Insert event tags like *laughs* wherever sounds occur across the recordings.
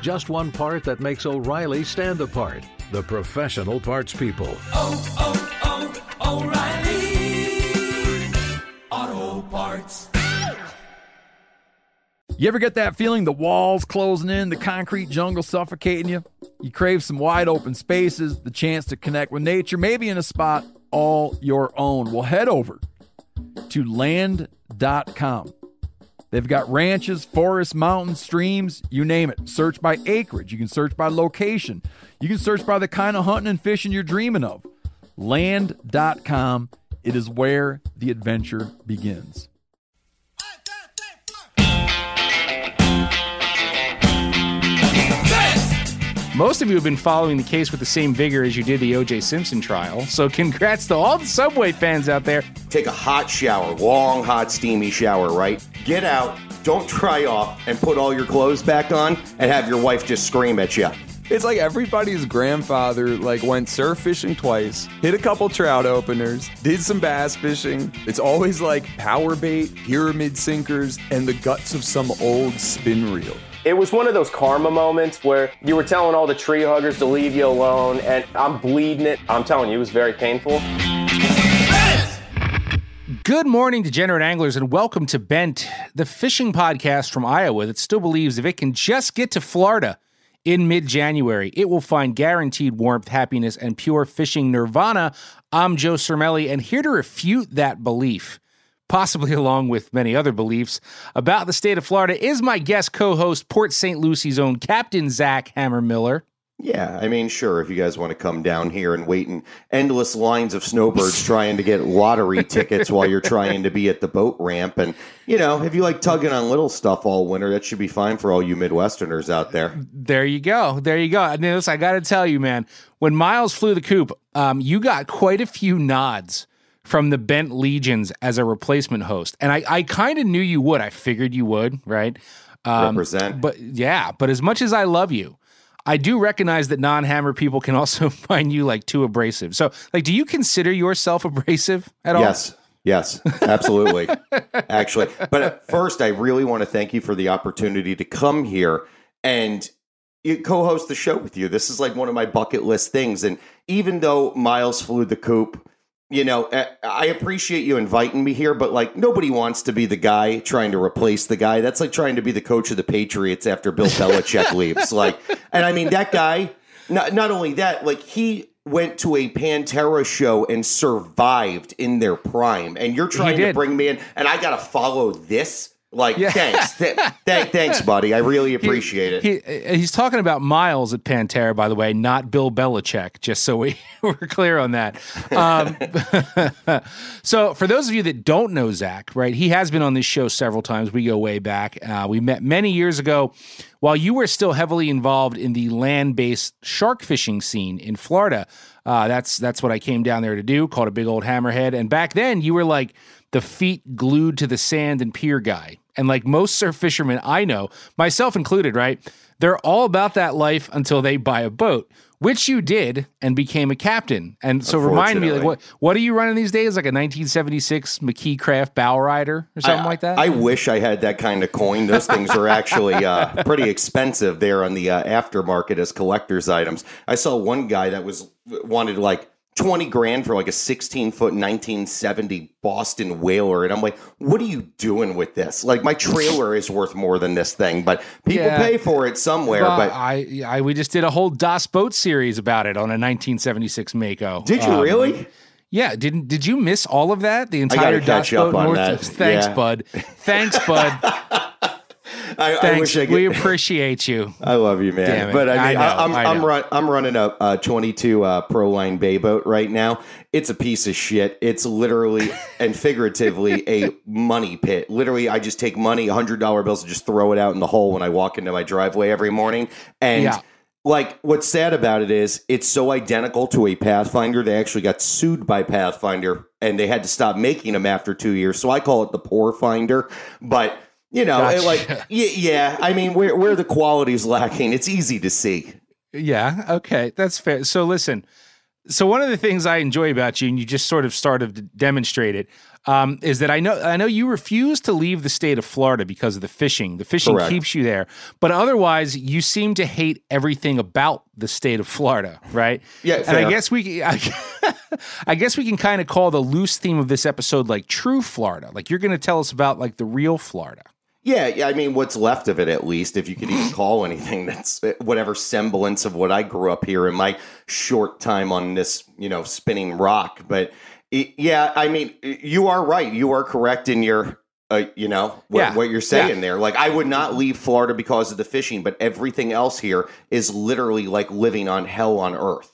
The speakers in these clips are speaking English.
Just one part that makes O'Reilly stand apart. The professional parts people. Oh, oh, oh, O'Reilly! Auto Parts. You ever get that feeling the walls closing in, the concrete jungle suffocating you? You crave some wide open spaces, the chance to connect with nature, maybe in a spot all your own. Well, head over to land.com. They've got ranches, forests, mountains, streams, you name it. Search by acreage. You can search by location. You can search by the kind of hunting and fishing you're dreaming of. Land.com. It is where the adventure begins. Most of you have been following the case with the same vigor as you did the O.J. Simpson trial. So, congrats to all the Subway fans out there. Take a hot shower, long, hot, steamy shower, right? Get out, don't dry off, and put all your clothes back on and have your wife just scream at you. It's like everybody's grandfather like went surf fishing twice, hit a couple trout openers, did some bass fishing. It's always like power bait, pyramid sinkers, and the guts of some old spin reel. It was one of those karma moments where you were telling all the tree huggers to leave you alone, and I'm bleeding it. I'm telling you, it was very painful. Good morning, degenerate anglers, and welcome to Bent, the fishing podcast from Iowa that still believes if it can just get to Florida in mid January, it will find guaranteed warmth, happiness, and pure fishing nirvana. I'm Joe Cermele, and here to refute that belief, possibly along with many other beliefs about the state of Florida, is my guest co host, Port St. Lucie's own Captain Zach Hammer Miller. Yeah, I mean, sure, if you guys want to come down here and wait in endless lines of snowbirds trying to get lottery *laughs* tickets while you're trying to be at the boat ramp. And, you know, if you like tugging on little stuff all winter, that should be fine for all you Midwesterners out there. There you go. There you go. And this, I got to tell you, man, when Miles flew the coop, um, you got quite a few nods from the Bent Legions as a replacement host. And I, I kind of knew you would. I figured you would, right? Um, Represent. But yeah, but as much as I love you, I do recognize that non-hammer people can also *laughs* find you like too abrasive. So, like, do you consider yourself abrasive at all? Yes. Yes, absolutely. *laughs* Actually, but at first, I really want to thank you for the opportunity to come here and co-host the show with you. This is like one of my bucket list things. And even though Miles flew the coop, you know, eh, I appreciate you inviting me here, but like nobody wants to be the guy trying to replace the guy. That's like trying to be the coach of the Patriots after Bill *laughs* Belichick leaves. Like, and I mean that guy. Not not only that, like he went to a Pantera show and survived in their prime, and you're trying to bring me in, and I got to follow this. Like, thanks, *laughs* Th- th- thanks, buddy. I really appreciate it. He, he's talking about Miles at Pantera, by the way, not Bill Belichick, just so we, *laughs* we're clear on that. Um, *laughs* so, for those of you that don't know Zach, right, he has been on this show several times. We go way back. Uh, we met many years ago while you were still heavily involved in the land based shark fishing scene in Florida. Uh, that's, that's what I came down there to do, called a big old hammerhead. And back then, you were like, the feet glued to the sand and pier guy. And like most surf fishermen I know, myself included, right? They're all about that life until they buy a boat, which you did and became a captain. And so remind me, like what what are you running these days? Like a 1976 McKee Craft bow rider or something I, like that? I wish I had that kind of coin. Those things are actually uh, *laughs* pretty expensive there on the uh, aftermarket as collector's items. I saw one guy that was wanted like 20 grand for like a 16 foot 1970 Boston Whaler. And I'm like, what are you doing with this? Like, my trailer is worth more than this thing, but people Yeah. pay for it somewhere. Well, but I, I, we just did a whole Das Boat series about it on a 1976 Mako. did you Um, really? Yeah. Didn't did you miss all of that? The entire gotta catch up Boat on North. that. Thanks, Yeah. bud. Thanks, bud. *laughs* I, I wish I could. we *laughs* appreciate you. I love you, man. But I mean, I am I I'm, run, I'm running a, uh 22 uh, Pro Line Bay boat right now. It's a piece of shit. It's literally *laughs* and figuratively a money pit. Literally, I just take money, hundred dollar bills, and just throw it out in the hole when I walk into my driveway every morning. And Yeah. like, what's sad about it is it's so identical to a Pathfinder. They actually got sued by Pathfinder, and they had to stop making them after two years. So I call it the Poor Finder, but. You know, Gotcha. like yeah, yeah. I mean, where where the quality's lacking, it's easy to see. Yeah. Okay. That's fair. So listen. So one of the things I enjoy about you, and you just sort of started to demonstrate it, um, is that I know I know you refuse to leave the state of Florida because of the fishing. The fishing Correct. keeps you there, but otherwise you seem to hate everything about the state of Florida, right? Yeah, And fair. I guess we, I, *laughs* I guess we can kind of call the loose theme of this episode like true Florida. Like you're going to tell us about like the real Florida. Yeah, yeah. I mean, what's left of it, at least, if you could even *laughs* call anything that's uh, whatever semblance of what I grew up here in my short time on this, you know, spinning rock. But it, yeah, I mean, you are right. You are correct in your. Uh, you know what, Yeah. what you're saying Yeah. there. Like, I would not leave Florida because of the fishing, but everything else here is literally like living on hell on earth.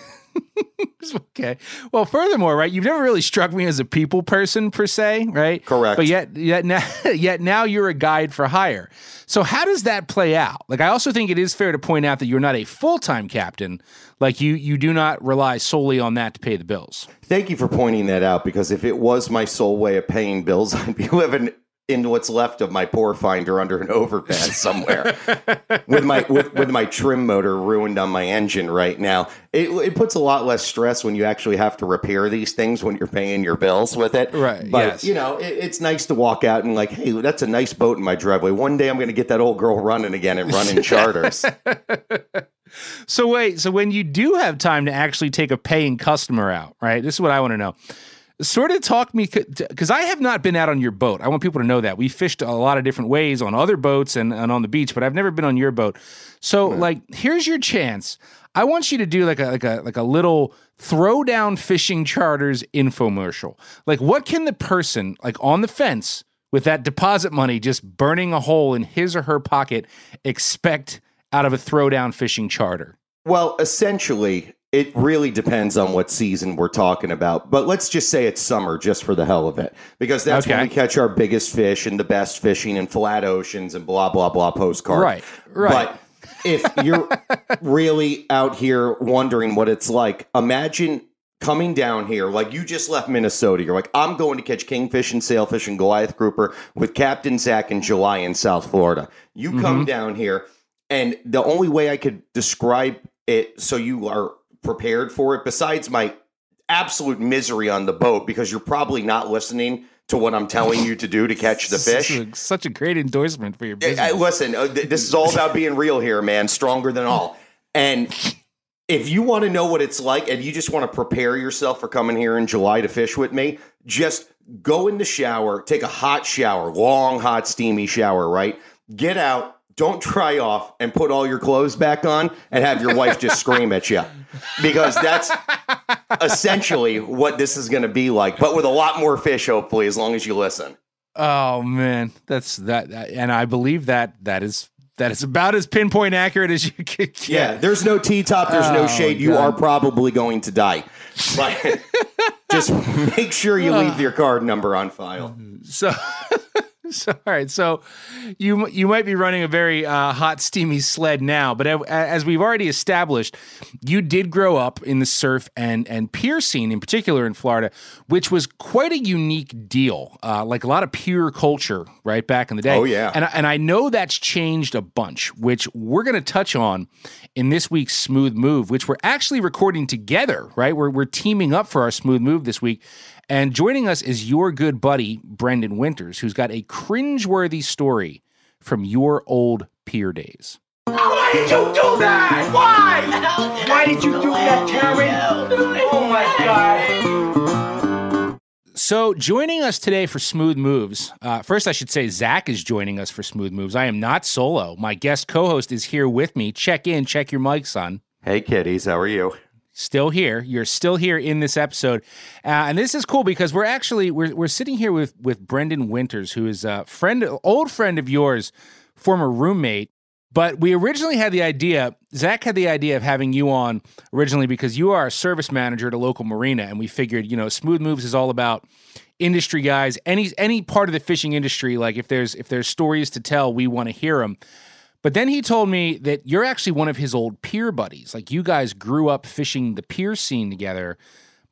*laughs* *laughs* Okay. Well, furthermore, right, you've never really struck me as a people person per se, right? Correct. But yet, yet now, *laughs* yet now you're a guide for hire. So how does that play out? Like, I also think it is fair to point out that you're not a full time captain. Like, you you do not rely solely on that to pay the bills. Thank you for pointing that out because if it was my sole way of paying bills, *laughs* I'd be living in what's left of my poor finder under an overpass somewhere with my with, with my trim motor ruined on my engine right now. It, it puts a lot less stress when you actually have to repair these things when you're paying your bills with it. Right, But yes. you know, it, it's nice to walk out and like, hey, that's a nice boat in my driveway. One day I'm going to get that old girl running again and running *laughs* charters. So wait, so when you do have time to actually take a paying customer out, right? This is what I want to know. Sort of talk me because I have not been out on your boat. I want people to know that we fished a lot of different ways on other boats and, and on the beach, but I've never been on your boat. So like, here's your chance. I want you to do like a like a like a little throwdown fishing charters infomercial. Like, what can the person like on the fence with that deposit money just burning a hole in his or her pocket expect out of a throwdown fishing charter? Well, essentially, it really depends on what season we're talking about. But let's just say it's summer just for the hell of it. Because that's when we catch our biggest fish and the best fishing and flat oceans and blah, blah, blah postcard. Right, right. But if you're really out here wondering what it's like, imagine coming down here like you just left Minnesota. You're like, I'm going to catch kingfish and sailfish and Goliath grouper with Captain Zach in July in South Florida. You come Mm-hmm. down here, and the only way I could describe it so you are prepared for it, besides my absolute misery on the boat, because you're probably not listening to what I'm telling you to do to catch the *laughs* fish. such a great endorsement for your business. hey, listen, uh, th- this is all about being real here, man. Stronger than all. And if you want to know what it's like and you just want to prepare yourself for coming here in July to fish with me, just go in the shower, take a hot shower, long, hot, steamy shower, right? Get out, don't dry off, and put all your clothes back on and have your wife just scream at you. Because that's essentially what this is going to be like, but with a lot more fish, hopefully, as long as you listen. oh man, that's that, and I believe that that is that is about as pinpoint accurate as you could get. Yeah, there's no T top, there's no Oh, shade. You God. are probably going to die. But *laughs* just make sure you leave your card number on file. So, *laughs* *laughs* so all right. So you you might be running a very uh, hot, steamy sled now, but as we've already established, you did grow up in the surf and and pier scene, in particular in Florida, which was quite a unique deal. Uh, like a lot of pier culture, right back in the day. Oh, yeah. and I- and I know that's changed a bunch, which we're going to touch on in this week's Smooth Move, which we're actually recording together. Right, we're we're teaming up for our Smooth Move this week. And joining us is your good buddy, Brendan Winters, who's got a cringeworthy story from your old pier days. Why did you do that? Why? Why did you do that, Karen? Oh my God. So, joining us today for Smooth Moves, uh, first I should say Zach is joining us for Smooth Moves. I am not solo. My guest co host is here with me. Check in, check your mic, son. Hey, kiddies, how are you? Still here. You're still here in this episode. Uh, and this is cool because we're actually we're, we're sitting here with with Brendan Winters, who is a friend, old friend of yours, former roommate. But we originally had the idea, Zach had the idea of having you on originally because you are a service manager at a local marina. And we figured, you know, Smooth Moves is all about industry guys, any any part of the fishing industry. Like if there's if there's stories to tell, we want to hear them. But then he told me that you're actually one of his old pier buddies. Like you guys grew up fishing the pier scene together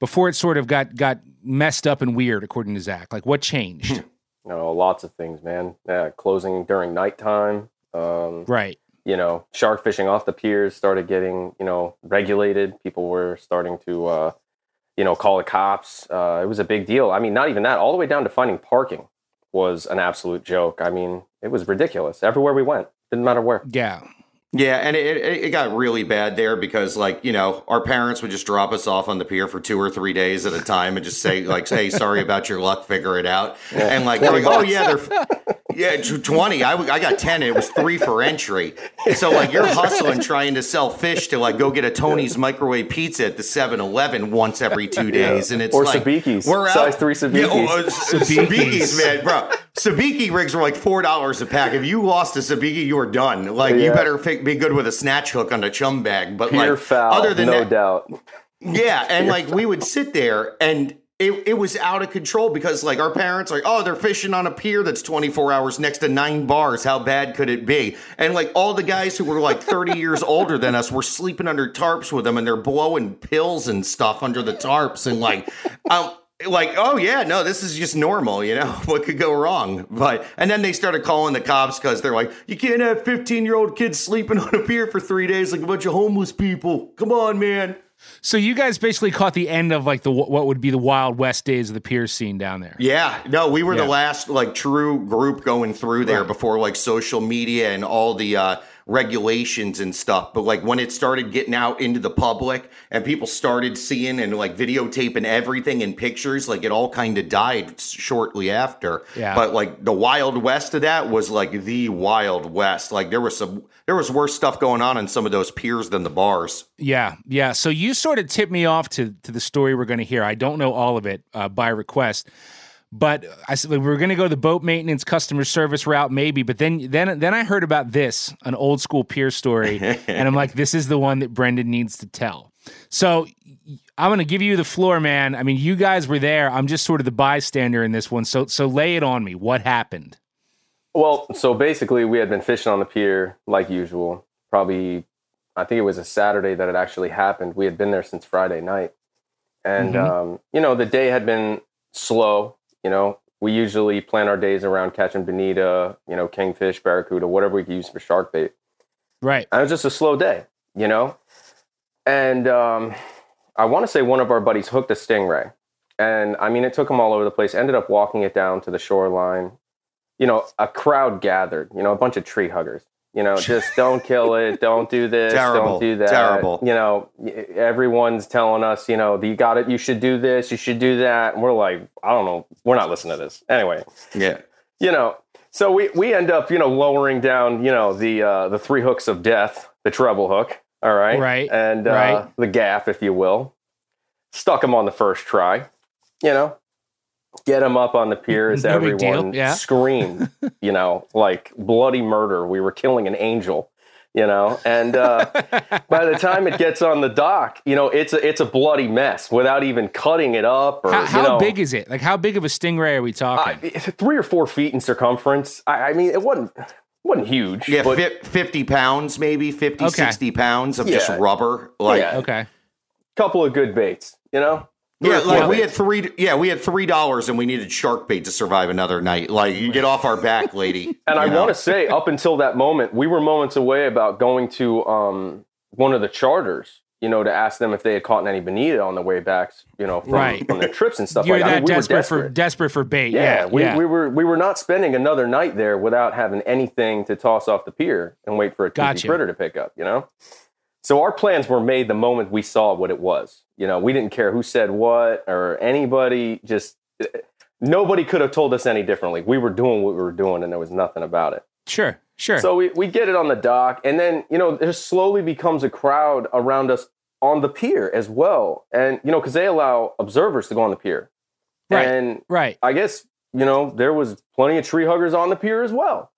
before it sort of got got messed up and weird, according to Zach. Like what changed? *clears throat* You know, lots of things, man. Yeah, closing during nighttime. Um, right. You know, shark fishing off the piers started getting, you know, regulated. People were starting to, uh, you know, call the cops. Uh, it was a big deal. I mean, not even that, all the way down to finding parking was an absolute joke. I mean, it was ridiculous. Everywhere we went, didn't matter where. Yeah. Yeah, and it, it, it got really bad there because, like, you know, our parents would just drop us off on the pier for two or three days at a time and just say, like, "Hey, sorry about your luck, figure it out." Yeah. And like, like oh yeah, they're yeah, twenty. I, I got ten. and it was three for entry. So like, you're hustling trying to sell fish to like go get a Tony's microwave pizza at the 7-Eleven once every two days, and it's or like sabikis. We're out size three sabikis. Yeah, oh, sabikis. sabikis, man, bro. Sabiki rigs were like four dollars a pack. If you lost a sabiki, you were done. Like, yeah. you better be good with a snatch hook on a chum bag. But Pure like, foul, other than no that, doubt. Yeah, and like we would sit there and it, it was out of control because like our parents are like oh they're fishing on a pier that's 24 hours next to nine bars. How bad could it be? And like all the guys who were like 30 *laughs* years older than us were sleeping under tarps with them and they're blowing pills and stuff under the tarps and like um like oh yeah no this is just normal you know *laughs* what could go wrong? But and then they started calling the cops because they're like you can't have 15 year old kids sleeping on a pier for three days like a bunch of homeless people. Come on man so you guys basically caught the end of like the what would be the Wild West days of the pier scene down there. Yeah, no, we were yeah. the last like true group going through there right. before like social media and all the uh, regulations and stuff. But like when it started getting out into the public and people started seeing and like videotaping everything in pictures, like it all kind of died shortly after. Yeah. But like the Wild West of that was like the Wild West. Like there was some there was worse stuff going on in some of those piers than the bars. Yeah, yeah. So you sort of tipped me off to to the story we're going to hear. I don't know all of it uh, by request, but I said we're going to go the boat maintenance customer service route, maybe. But then then then I heard about this, an old school pier story, *laughs* and I'm like, this is the one that Brendan needs to tell. So I'm going to give you the floor, man. I mean, you guys were there. I'm just sort of the bystander in this one. So so lay it on me. What happened? Well, so basically, we had been fishing on the pier like usual. Probably, I think it was a Saturday that it actually happened. We had been there since Friday night, and mm-hmm. um, you know the day had been slow. You know, we usually plan our days around catching bonita, you know, kingfish, barracuda, whatever we use for shark bait. Right. And it was just a slow day, you know, and um, I want to say one of our buddies hooked a stingray. And I mean, it took him all over the place. Ended up walking it down to the shoreline you know, a crowd gathered, you know, a bunch of tree huggers. You know, just don't kill it, *laughs* don't do this, Terrible. don't do that. Terrible. You know, everyone's telling us, you know, you got it, you should do this, you should do that. And we're like, I don't know, we're not listening to this. Anyway. Yeah. You know, so we, we end up, you know, lowering down, you know, the uh, the three hooks of death, the treble hook, all right? Right. And uh, right. the gaff, if you will. Stuck him on the first try, you know, get him up on the pier as *laughs* no everyone yeah. screamed, *laughs* you know, like bloody murder. We were killing an angel, you know. And uh, *laughs* by the time it gets on the dock, you know, it's a it's a bloody mess without even cutting it up. Or how, how you know, big is it? Like how big of a stingray are we talking? Uh, three or four feet in circumference. I, I mean, it wasn't wasn't huge. Yeah, but, 50 pounds, maybe 50, okay. 60 pounds of yeah. just rubber. Like, yeah. okay. Couple of good baits, you know? Yeah, like we had three. Yeah, we had three dollars, and we needed shark bait to survive another night. Like, you get off our back, lady. *laughs* and I want to say, up until that moment, we were moments away about going to um, one of the charters. You know, to ask them if they had caught any bonita on the way back. You know, from, right. from their trips and stuff. You're like that I mean, we desperate, desperate for desperate for bait. Yeah, yeah we, yeah. we were we were not spending another night there without having anything to toss off the pier and wait for a gotcha. critter to pick up. You know. So our plans were made the moment we saw what it was. You know, we didn't care who said what or anybody. Just eh, nobody could have told us any differently. We were doing what we were doing, and there was nothing about it. Sure, sure. So we, we get it on the dock, and then you know there slowly becomes a crowd around us on the pier as well, and you know because they allow observers to go on the pier, right, and right. I guess you know there was plenty of tree huggers on the pier as well,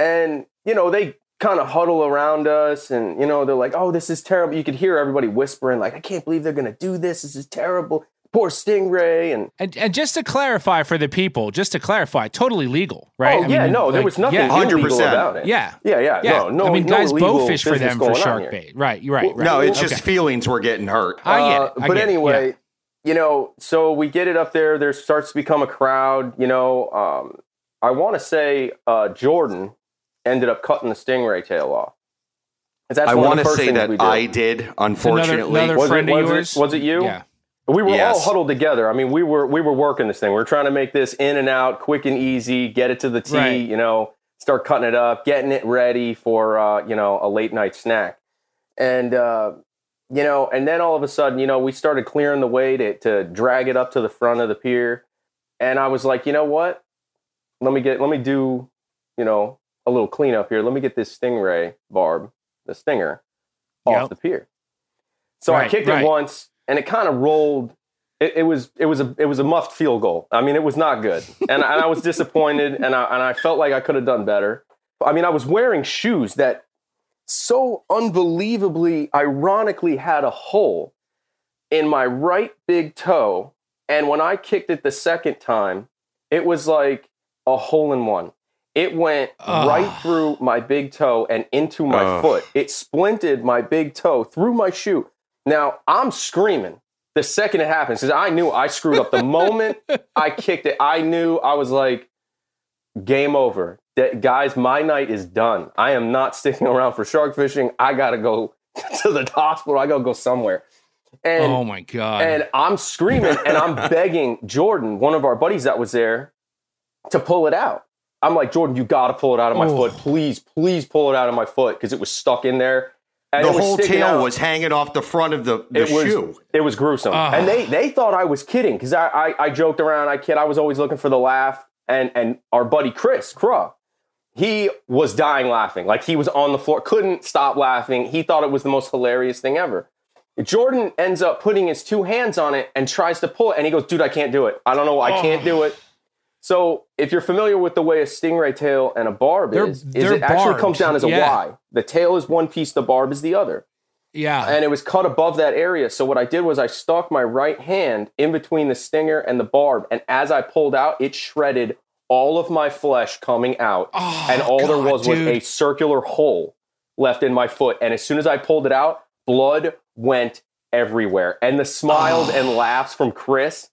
and you know they kind of huddle around us, and you know they're like, "Oh, this is terrible." You could hear everybody whispering, like, "I can't believe they're gonna do this. This is terrible." poor stingray. And, and and just to clarify for the people just to clarify totally legal right? Oh I yeah mean, no like, there was nothing yeah, 100% about it. Yeah. Yeah yeah, yeah. no no i mean no guys bowfish for them for shark bait. Right you're right, right, no it's just feelings were getting hurt. I get it, I but get anyway it, yeah. you know so we get it up there. There starts to become a crowd you know um, i want to say uh, jordan ended up cutting the stingray tail off I want to say that I did. Unfortunately, another, another friend was, it, of yours. It, was it you? Yeah. We were yes. all huddled together. I mean, we were we were working this thing. We are trying to make this in and out, quick and easy, get it to the tee. Right. You know, start cutting it up, getting it ready for uh, you know a late night snack, and uh, you know, and then all of a sudden, you know, we started clearing the way to to drag it up to the front of the pier, and I was like, you know what? Let me get let me do, you know, a little cleanup here. Let me get this stingray barb, the stinger, off Yep. the pier. So I kicked right. it once, and it kind of rolled. It, it was it was a it was a muffed field goal. I mean, it was not good, and, and I was disappointed, *laughs* and I and I felt like I could have done better. I mean, I was wearing shoes that so unbelievably, ironically, had a hole in my right big toe, and when I kicked it the second time, it was like a hole in one. It went Ugh. right ah. through my big toe and into my Ugh. foot. It splinted my big toe through my shoe. Now I'm screaming the second it happens because I knew I screwed up. The *laughs* moment I kicked it, I knew I was like, game over. That, guys, my night is done. I am not *laughs* sticking around for shark fishing. I got to go *laughs* to the hospital. I got to go somewhere. And oh my god and I'm screaming and I'm begging Jordan, one of our buddies that was there, to pull it out. I'm like, Jordan, you got to pull it out of my Oh. foot. Please, please pull it out of my foot because it was stuck in there. And the it was whole tail out. was hanging off the front of the, the it was shoe. it was gruesome, Ah. and they they thought I was kidding because I, I I joked around. I kid. I was always looking for the laugh, and and our buddy Chris Craw, he was dying laughing. Like he was on the floor, couldn't stop laughing. He thought it was the most hilarious thing ever. Jordan ends up putting his two hands on it and tries to pull it, and he goes, "Dude, I can't do it. I don't know. I can't do it." So, if you're familiar with the way a stingray tail and a barb They're- is, is they're it actually comes down as a Yeah. Y. The tail is one piece, the barb is the other yeah and it was cut above that area. So what I did was I stuck my right hand in between the stinger and the barb, and as I pulled out, it shredded all of my flesh coming out, Oh, and all there God, was was dude. a circular hole left in my foot. And as soon as I pulled it out, blood went everywhere, and the smiles Oh. and laughs from Chris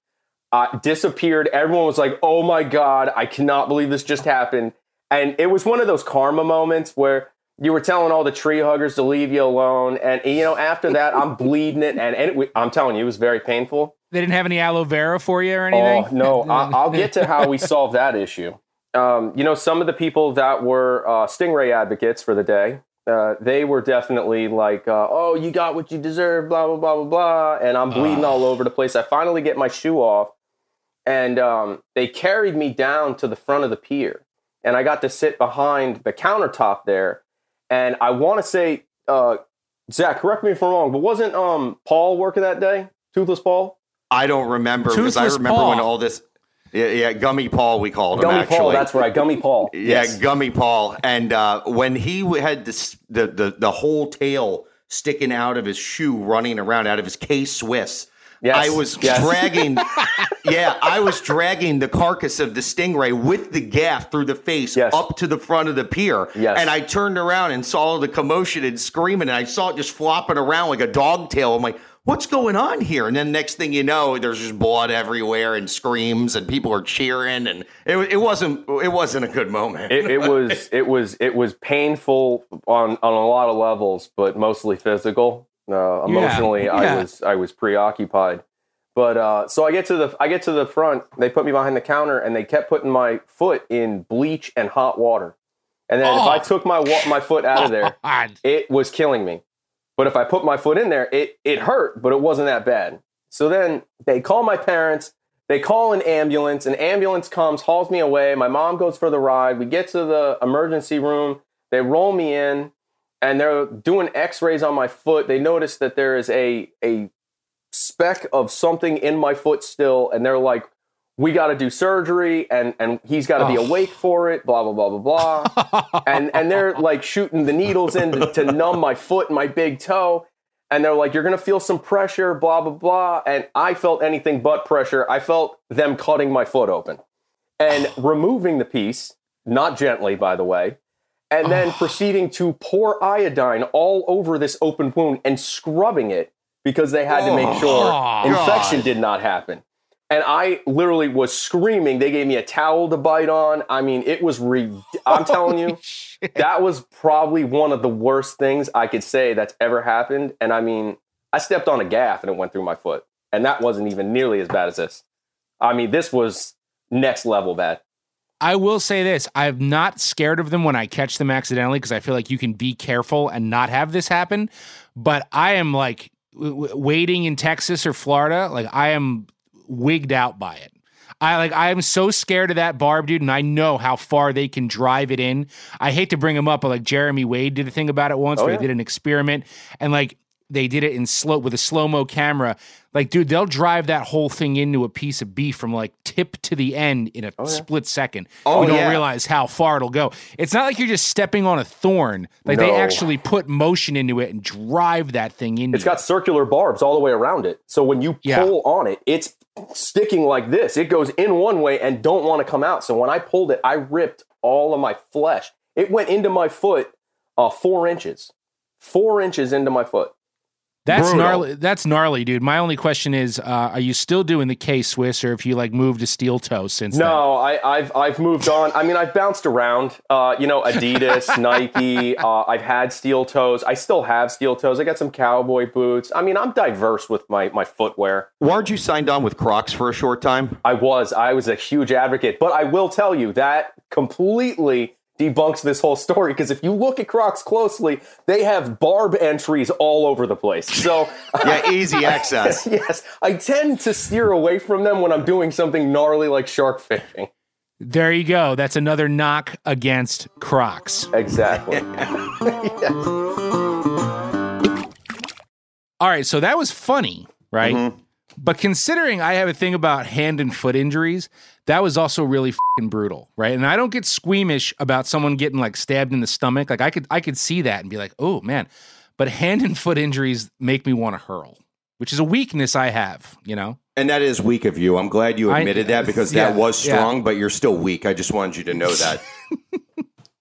uh, disappeared. Everyone was like, "Oh my god, I cannot believe this just happened." And it was one of those karma moments where you were telling all the tree huggers to leave you alone, and you know after that I'm bleeding it, and, and it, I'm telling you, it was very painful. they didn't have any aloe vera for you or anything Oh no, I, *laughs* I'll get to how we solved that issue. Um, you know, some of the people that were uh, stingray advocates for the day, uh, they were definitely like, uh, "Oh, you got what you deserve," blah blah blah blah blah, and I'm bleeding all over the place. I finally get my shoe off, and um, they carried me down to the front of the pier, and I got to sit behind the countertop there. And I want to say, uh, Zach, correct me if I'm wrong, but wasn't um, Paul working that day? Toothless Paul. I don't remember because I Toothless remember when Paul. all this. Yeah, yeah, Gummy Paul, we called him Gummy actually. Paul, that's right, Gummy Paul. Yeah, Yes. Gummy Paul. And uh, when he had this, the, the the whole tail sticking out of his shoe, running around out of his K Swiss, Yes, I was yes. dragging. *laughs* yeah, I was dragging the carcass of the stingray with the gaff through the face Yes. up to the front of the pier. Yes. And I turned around and saw the commotion and screaming, and I saw it just flopping around like a dog tail. I'm like. What's going on here? And then next thing you know, there's just blood everywhere and screams and people are cheering and it, it wasn't it wasn't a good moment. it, it was it was it was painful on on a lot of levels, but mostly physical. Uh, emotionally, yeah. I was I was preoccupied. But uh, so I get to the I get to the front. They put me behind the counter, and they kept putting my foot in bleach and hot water. And then if Oh. I took my wa- my foot out of *laughs* there, God. it was killing me. But if I put my foot in there, it it hurt, but it wasn't that bad. So then they call my parents. They call an ambulance. An ambulance comes, hauls me away. My mom goes for the ride. We get to the emergency room. They roll me in, and they're doing X-rays on my foot. They notice that there is a a speck of something in my foot still, and they're like, "We got to do surgery, and and he's got to be Oh. awake for it." Blah blah blah blah blah. *laughs* and and they're like shooting the needles in to, to numb my foot and my big toe. And they're like, "You're gonna feel some pressure." Blah blah blah. And I felt anything but pressure. I felt them cutting my foot open and removing the piece, not gently, by the way, and then proceeding to pour iodine all over this open wound and scrubbing it because they had to make sure Oh, infection God. did not happen. And I literally was screaming. They gave me a towel to bite on. I mean, it was. Re- I'm *laughs* telling you, that was probably one of the worst things I could say that's ever happened. And I mean, I stepped on a gaff and it went through my foot, and that wasn't even nearly as bad as this. I mean, this was next level bad. I will say this: I'm not scared of them when I catch them accidentally because I feel like you can be careful and not have this happen. But I am like w- waiting in Texas or Florida, like I am wigged out by it. I like I am so scared of that barb, dude, and I know how far they can drive it in. I hate to bring him up, but like Jeremy Wade did a thing about it once Oh, where yeah. they did an experiment and like they did it in slow with a slow mo camera. Like, dude, they'll drive that whole thing into a piece of beef from like tip to the end in a split second. Oh, we don't yeah. realize how far it'll go. It's not like you're just stepping on a thorn. Like they actually put motion into it and drive that thing into It's got circular barbs all the way around it. So when you Yeah. pull on it, it's sticking like this. It goes in one way and don't want to come out. So when I pulled it, I ripped all of my flesh. It went into my foot uh, four inches. Four inches into my foot. That's Brutal. gnarly. That's gnarly, dude. My only question is, uh, are you still doing the K Swiss, or if you like moved to steel toe since? then? No, I, I've I've moved on. I mean, I've bounced around. Uh, you know, Adidas, *laughs* Nike. Uh, I've had steel toes. I still have steel toes. I got some cowboy boots. I mean, I'm diverse with my my footwear. Weren't you signed on with Crocs for a short time? I was. I was a huge advocate. But I will tell you that completely debunks this whole story because if you look at Crocs closely, they have barb entries all over the place. So, *laughs* Yeah, easy *laughs* access. *laughs* yes, I tend to steer away from them when I'm doing something gnarly like shark fishing. There you go. That's another knock against Crocs. Exactly. All right, so that was funny, right? Mm-hmm. But considering I have a thing about hand and foot injuries, that was also really fucking brutal, right? And I don't get squeamish about someone getting like stabbed in the stomach. Like I could I could see that and be like, "Oh, man." But hand and foot injuries make me want to hurl, which is a weakness I have, you know. And that is weak of you. I'm glad you I- admitted that *laughs* because that yeah, was yeah. strong, but you're still weak. I just wanted you to know that. *laughs*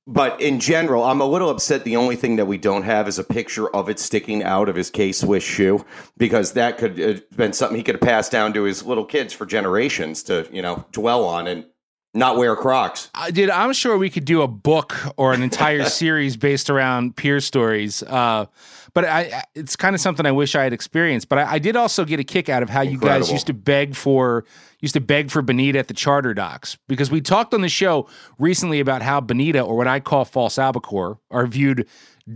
but in general, I'm a little upset. The only thing that we don't have is a picture of it sticking out of his K Swiss shoe because that could have been something he could have passed down to his little kids for generations to, you know, dwell on and not wear Crocs. Uh, dude, I'm sure we could do a book or an entire *laughs* series based around pier stories. Uh, but I, it's kind of something I wish I had experienced. But I, I did also get a kick out of how you guys used to beg for used to beg for Bonita at the charter docks because we talked on the show recently about how Bonita or what I call false albacore are viewed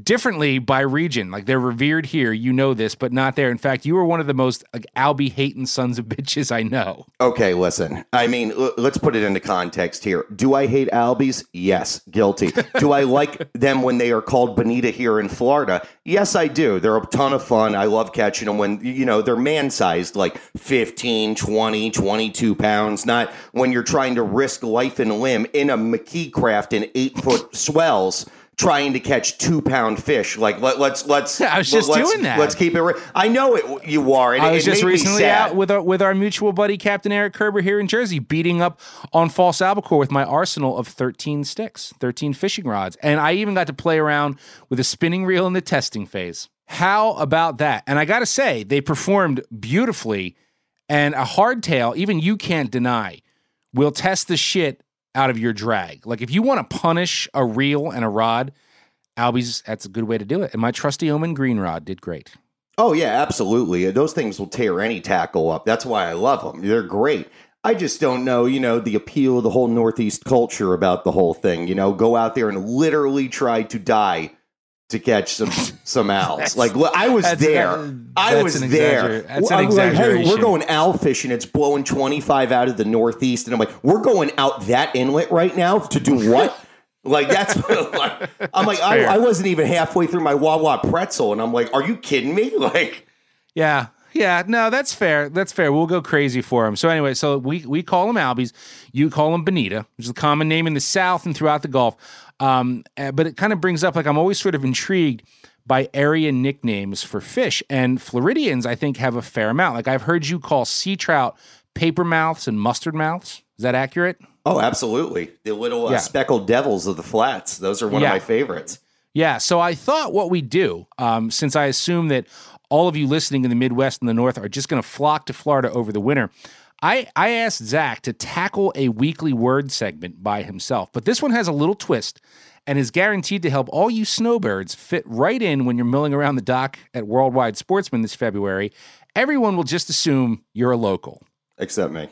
differently by region. Like they're revered here, you know this, but not there. In fact, you were one of the most like Albie hating sons of bitches I know. Okay, listen. I mean, l- let's put it into context here. Do I hate Albies? Yes, guilty. *laughs* do I like them when they are called Bonita here in Florida? Yes, I do. They're a ton of fun. I love catching them when, you know, they're man sized, like 15, 20, 22 pounds, not when you're trying to risk life and limb in a McKee craft in eight foot *laughs* swells. Trying to catch two pound fish, like let, let's let's. *laughs* I was just let's- doing that. Let's keep it. Re- I know it. You are. And I it- was just recently out with our with our mutual buddy Captain Eric Kerber here in Jersey, beating up on false albacore with my arsenal of thirteen sticks, thirteen fishing rods, and I even got to play around with a spinning reel in the testing phase. How about that? And I got to say, they performed beautifully. And a hardtail, even you can't deny, will test the shit out of your drag. Like if you want to punish a reel and a rod, Albie's that's a good way to do it. And my trusty Omen green rod did great. Oh yeah, absolutely. Uh, those things will tear any tackle up. That's why I love them. They're great. I just don't know, you know, the appeal of the whole Northeast culture about the whole thing. You know, go out there and literally try to die to catch some some owls. like I was there. An, I was there. That's an I'm exaggeration. Like, hey, we're going owl fishing. It's blowing 25 out of the northeast, and I'm like, we're going out that inlet right now to do what? like that's like, I'm like I, I, wasn't even halfway through my Wawa pretzel, and I'm like, are you kidding me? *laughs* Like, yeah. Yeah, no, that's fair. That's fair. We'll go crazy for him. So anyway, so we we call him Albies. You call him Bonita, which is a common name in the South and throughout the Gulf. Um, eh, but it kind of brings up like I'm always sort of intrigued by area nicknames for fish, and Floridians I think have a fair amount. Like I've heard you call sea trout paper mouths and mustard mouths. Is that accurate? Oh, absolutely. The little uh, yeah. speckled devils of the flats. Those are one yeah. of my favorites. Yeah. So I thought what we do, um, since I assume that all of you listening in the Midwest and the North are just going to flock to Florida over the winter, I, I asked Zach to tackle a weekly word segment by himself, but this one has a little twist and is guaranteed to help all you snowbirds fit right in when you're milling around the dock at Worldwide Sportsman this February. Everyone will just assume you're a local. Except me.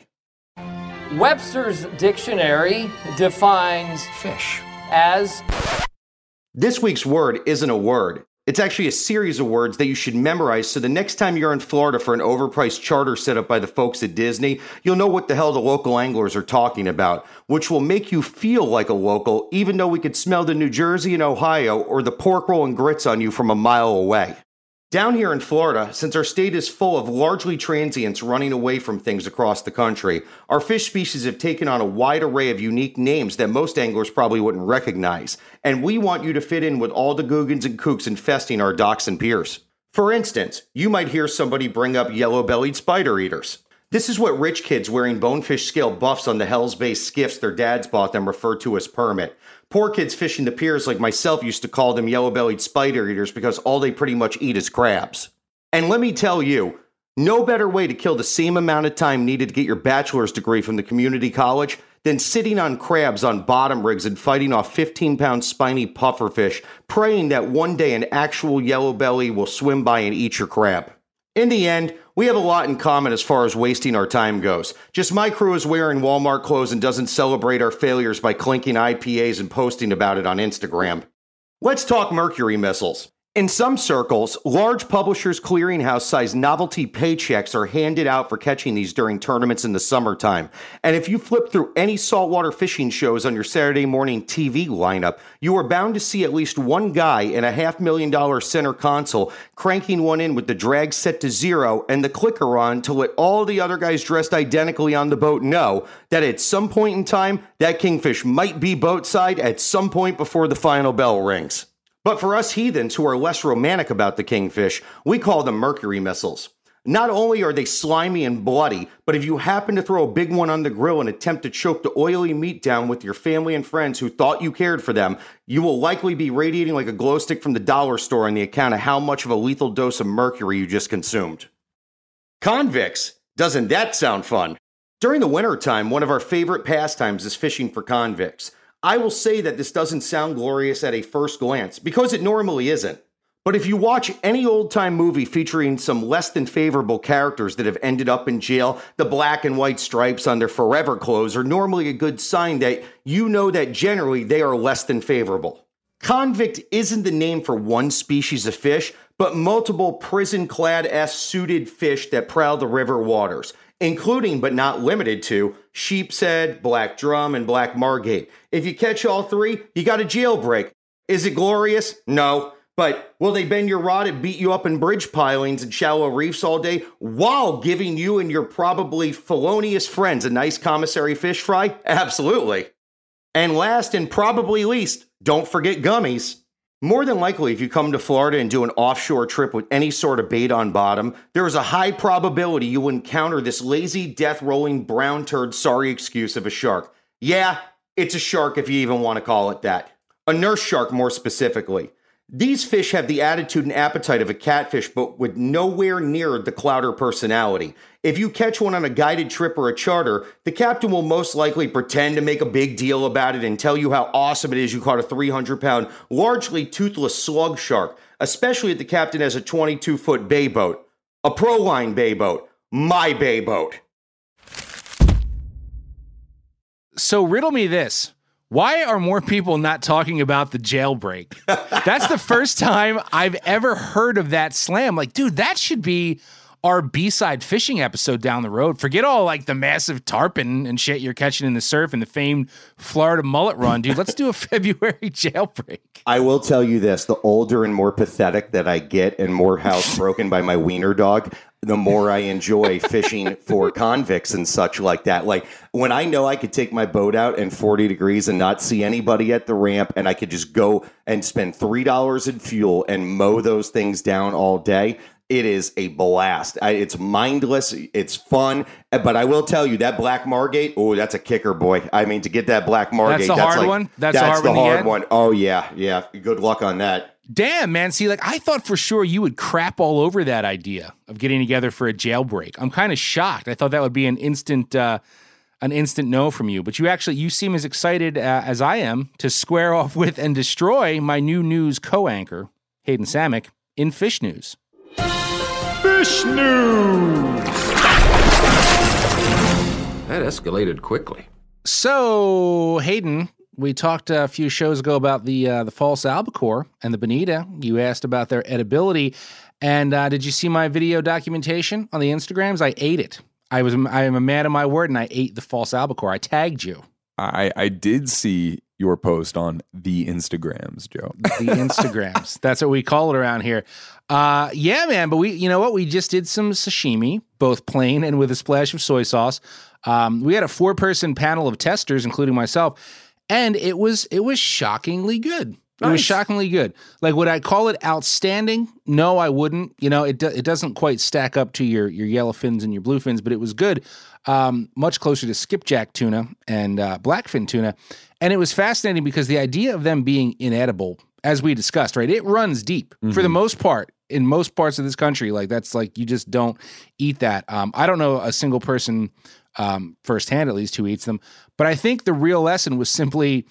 Webster's dictionary defines fish as. This week's word isn't a word, it's actually a series of words that you should memorize so the next time you're in Florida for an overpriced charter set up by the folks at Disney, you'll know what the hell the local anglers are talking about, which will make you feel like a local, even though we could smell the New Jersey and Ohio or the pork roll and grits on you from a mile away. Down here in Florida, since our state is full of largely transients running away from things across the country, our fish species have taken on a wide array of unique names that most anglers probably wouldn't recognize, and we want you to fit in with all the googans and kooks infesting our docks and piers. For instance, you might hear somebody bring up yellow bellied spider eaters. This is what rich kids wearing bonefish scale buffs on the Hells Bay skiffs their dads bought them refer to as permit. Poor kids fishing the piers like myself used to call them yellow bellied spider eaters because all they pretty much eat is crabs. And let me tell you, no better way to kill the same amount of time needed to get your bachelor's degree from the community college than sitting on crabs on bottom rigs and fighting off 15 pound spiny pufferfish, praying that one day an actual yellow belly will swim by and eat your crab. In the end, we have a lot in common as far as wasting our time goes. Just my crew is wearing Walmart clothes and doesn't celebrate our failures by clinking IPAs and posting about it on Instagram. Let's talk mercury missiles. In some circles, large publishers' clearinghouse sized novelty paychecks are handed out for catching these during tournaments in the summertime. And if you flip through any saltwater fishing shows on your Saturday morning TV lineup, you are bound to see at least one guy in a half million dollar center console cranking one in with the drag set to zero and the clicker on to let all the other guys dressed identically on the boat know that at some point in time, that kingfish might be boatside at some point before the final bell rings. But for us heathens who are less romantic about the kingfish, we call them mercury missiles. Not only are they slimy and bloody, but if you happen to throw a big one on the grill and attempt to choke the oily meat down with your family and friends who thought you cared for them, you will likely be radiating like a glow stick from the dollar store on the account of how much of a lethal dose of mercury you just consumed. Convicts! Doesn't that sound fun? During the wintertime, one of our favorite pastimes is fishing for convicts. I will say that this doesn't sound glorious at a first glance, because it normally isn't. But if you watch any old time movie featuring some less than favorable characters that have ended up in jail, the black and white stripes on their forever clothes are normally a good sign that you know that generally they are less than favorable. Convict isn't the name for one species of fish, but multiple prison clad S suited fish that prowl the river waters including but not limited to sheepshead, black drum, and black margate. If you catch all three, you got a jailbreak. Is it glorious? No. But will they bend your rod and beat you up in bridge pilings and shallow reefs all day while giving you and your probably felonious friends a nice commissary fish fry? Absolutely. And last and probably least, don't forget gummies. More than likely, if you come to Florida and do an offshore trip with any sort of bait on bottom, there is a high probability you will encounter this lazy, death rolling brown turd sorry excuse of a shark. Yeah, it's a shark if you even want to call it that. A nurse shark, more specifically. These fish have the attitude and appetite of a catfish, but with nowhere near the clouder personality. If you catch one on a guided trip or a charter, the captain will most likely pretend to make a big deal about it and tell you how awesome it is you caught a 300 pound, largely toothless slug shark, especially if the captain has a 22 foot bay boat. A Proline bay boat. My bay boat. So riddle me this. Why are more people not talking about the jailbreak? *laughs* That's the first time I've ever heard of that slam. Like, dude, that should be our B-side fishing episode down the road. Forget all like the massive tarpon and shit you're catching in the surf and the famed Florida mullet run, dude. Let's do a *laughs* February jailbreak. I will tell you this: the older and more pathetic that I get, and more housebroken *laughs* by my wiener dog, the more I enjoy fishing *laughs* for convicts and such like that. Like when I know I could take my boat out in 40 degrees and not see anybody at the ramp and I could just go and spend $3 in fuel and mow those things down all day. It is a blast. I, it's mindless. It's fun. But I will tell you that black margate. Oh, that's a kicker, boy. I mean, to get that black margate. That's the that's hard like, one. That's, That's, the hard, the one, hard get? one. Oh yeah, yeah. Good luck on that. Damn, man. See, like I thought for sure you would crap all over that idea of getting together for a jailbreak. I'm kind of shocked. I thought that would be an instant, uh, an instant no from you. But you actually, you seem as excited uh, as I am to square off with and destroy my new news co-anchor, Hayden Samick, in Fish News. Fish news. That escalated quickly. So, Hayden, we talked a few shows ago about the uh, the false albacore and the bonita. You asked about their edibility, and uh, did you see my video documentation on the Instagrams? I ate it. I was I am a man of my word, and I ate the false albacore. I tagged you. I, I did see your post on the Instagrams, Joe. The Instagrams. That's what we call it around here. Uh, yeah, man. But we, you know what? We just did some sashimi, both plain and with a splash of soy sauce. Um, we had a four person panel of testers, including myself, and it was it was shockingly good. It was shockingly good. Like, would I call it outstanding? No, I wouldn't. You know, it do, it doesn't quite stack up to your your yellow fins and your blue fins, but it was good. Um, much closer to skipjack tuna and uh, blackfin tuna, and it was fascinating because the idea of them being inedible, as we discussed, right? It runs deep for the most part in most parts of this country. Like that's like you just don't eat that. Um, I don't know a single person um, firsthand, at least, who eats them. But I think the real lesson was simply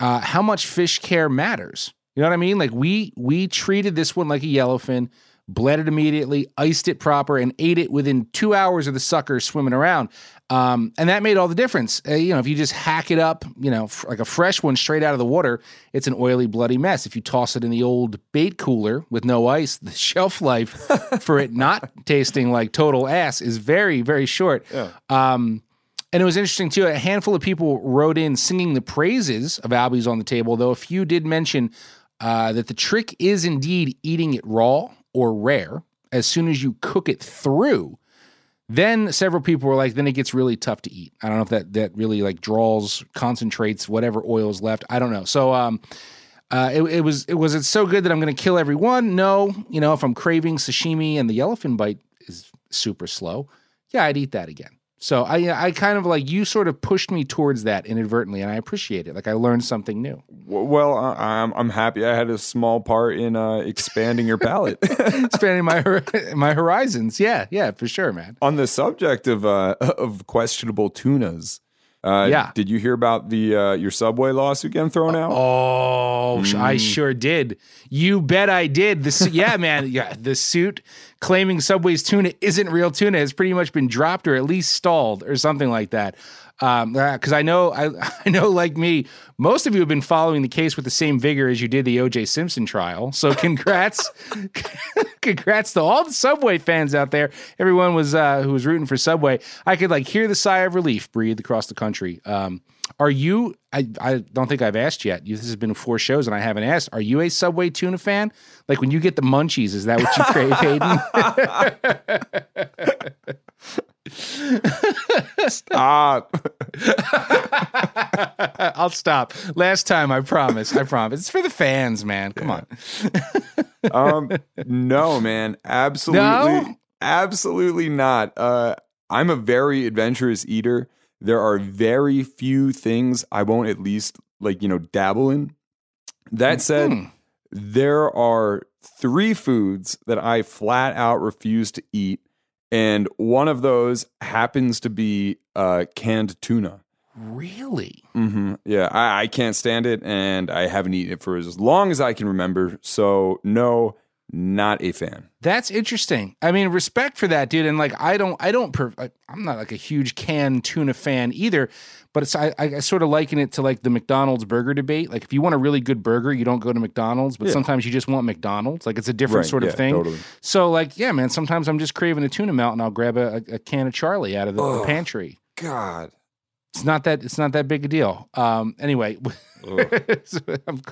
uh, how much fish care matters. You know what I mean? Like we we treated this one like a yellowfin, bled it immediately, iced it proper, and ate it within two hours of the sucker swimming around. Um, and that made all the difference. Uh, you know, if you just hack it up, you know, f- like a fresh one straight out of the water, it's an oily, bloody mess. If you toss it in the old bait cooler with no ice, *laughs* the shelf life for it not *laughs* tasting like total ass is very, very short. Um, and it was interesting too. A handful of people wrote in singing the praises of Albie's on the table, though a few did mention uh, that the trick is indeed eating it raw or rare. As soon as you cook it through, then several people were like, then it gets really tough to eat. I don't know if that that really like draws, concentrates whatever oil is left. I don't know. So um, uh, it, it was it was it so good that I'm going to kill everyone? No, you know, if I'm craving sashimi and the yellowfin bite is super slow, yeah, I'd eat that again. So I I kind of like you sort of pushed me towards that inadvertently, and I appreciate it. Like I learned something new. Well, I'm I'm happy I had a small part in uh, expanding your palate. *laughs* Expanding my my horizons. Yeah, yeah, for sure, man. On the subject of uh, *laughs* of questionable tunas, uh, Yeah. did you hear about the uh, your Subway lawsuit getting thrown out? Oh, sh- I sure did. You bet I did. The yeah, man. *laughs* Yeah, the suit claiming Subway's tuna isn't real tuna has pretty much been dropped or at least stalled or something like that. Um, because I know, I, *laughs* I know, like me, most of you have been following the case with the same vigor as you did the O.J. Simpson trial. So, congrats, *laughs* congrats to all the Subway fans out there. Everyone was uh, who was rooting for Subway. I could like hear the sigh of relief breathe across the country. Um, are you? I, I don't think I've asked yet. This has been four shows and I haven't asked. Are you a Subway tuna fan? Like when you get the munchies, is that what you crave, Hayden? *laughs* Stop. *laughs* I'll stop. Last time, I promise. I promise. It's for the fans, man. Come on. um, no, man, absolutely, No? absolutely not. Uh, I'm a very adventurous eater. There are very few things I won't at least like you know dabble in. That said, Mhm. there are three foods that I flat out refuse to eat, and one of those happens to be uh, canned tuna. Really? hmm Yeah, I, I can't stand it, and I haven't eaten it for as long as I can remember. So, no, not a fan. That's interesting. I mean, respect for that, dude. And like, I don't, I don't, I'm not like a huge canned tuna fan either. But it's, I, I sort of liken it to like the McDonald's burger debate. Like, if you want a really good burger, you don't go to McDonald's, but yeah. sometimes you just want McDonald's. Like, it's a different right, sort of yeah, thing. Totally. So, like, yeah, man, sometimes I'm just craving a tuna melt and I'll grab a, a, a can of Charlie out of the, oh, the pantry. God. It's not that it's not that big a deal. Um, anyway, *laughs* so *laughs* I'm,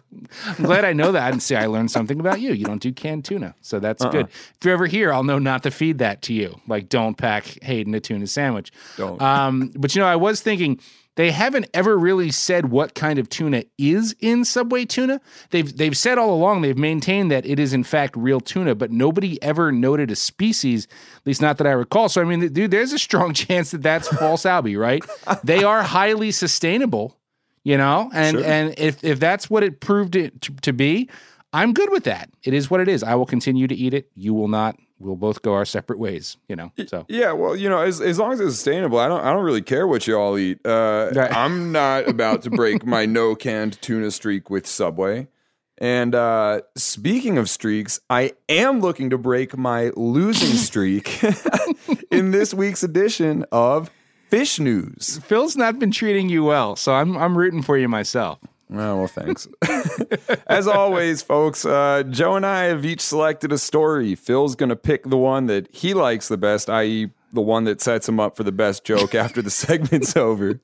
I'm, glad I know that. And see, I learned something about you. You don't do canned tuna, so that's uh-uh. good. If you're ever here, I'll know not to feed that to you. Like, don't pack Hayden a tuna sandwich. Don't. Um, but you know, I was thinking they haven't ever really said what kind of tuna is in Subway tuna. They've they've said all along they've maintained that it is in fact real tuna, but nobody ever noted a species, at least not that I recall. So I mean, dude, there's a strong *laughs* chance that that's false Albie, right? they are highly sustainable, you know, and sure. and if if that's what it proved it to, to be, I'm good with that. It is what it is. I will continue to eat it. You will not we'll both go our separate ways, you know. So yeah, well, you know, as as long as it's sustainable, I don't I don't really care what you all eat. Uh, right. I'm not about to break my *laughs* no canned tuna streak with Subway. And uh, speaking of streaks, I am looking to break my losing *laughs* streak *laughs* in this week's edition of Fish News. Phil's not been treating you well, so I'm I'm rooting for you myself. Oh, well, thanks. *laughs* As always, folks, uh, Joe and I have each selected a story. Phil's going to pick the one that he likes the best, i.e., the one that sets him up for the best joke *laughs* after the segment's *laughs* over.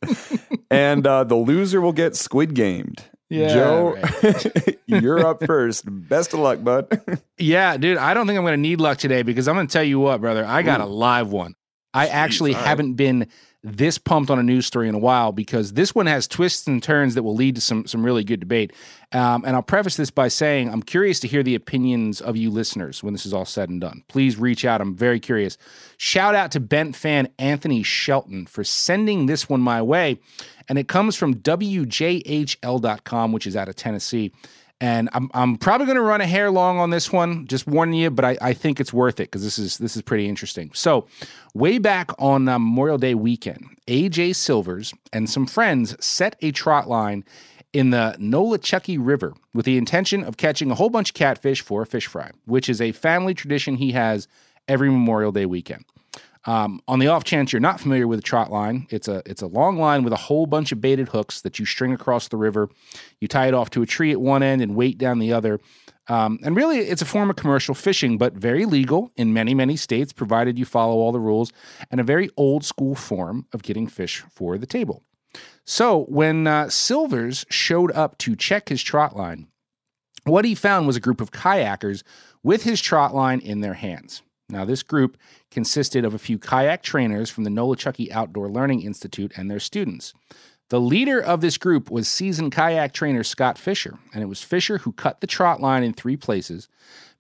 And uh, the loser will get squid gamed. Yeah, Joe, right. you're up first. Best of luck, bud. yeah, dude, I don't think I'm going to need luck today because I'm going to tell you what, brother, I got Ooh. a live one. I Jeez, actually right. haven't been this pumped on a news story in a while because this one has twists and turns that will lead to some some really good debate. Um, and I'll preface this by saying I'm curious to hear the opinions of you listeners when this is all said and done. Please reach out. I'm very curious. Shout out to Bent fan Anthony Shelton for sending this one my way. And it comes from WJHL.com, which is out of Tennessee. And I'm, I'm probably going to run a hair long on this one, just warning you, but I, I think it's worth it because this is this is pretty interesting. So, way back on uh, Memorial Day weekend, AJ Silvers and some friends set a trot line in the Nolichucky River with the intention of catching a whole bunch of catfish for a fish fry, which is a family tradition he has every Memorial Day weekend. Um, on the off chance you're not familiar with a trot line, it's a it's a long line with a whole bunch of baited hooks that you string across the river. You tie it off to a tree at one end and weight down the other. Um, and really, it's a form of commercial fishing, but very legal in many, many states, provided you follow all the rules, and a very old school form of getting fish for the table. So, when uh, Silvers showed up to check his trot line, what he found was a group of kayakers with his trot line in their hands. Now, this group consisted of a few kayak trainers from the Nolichucky Outdoor Learning Institute and their students. The leader of this group was seasoned kayak trainer Scott Fisher, and it was Fisher who cut the trot line in three places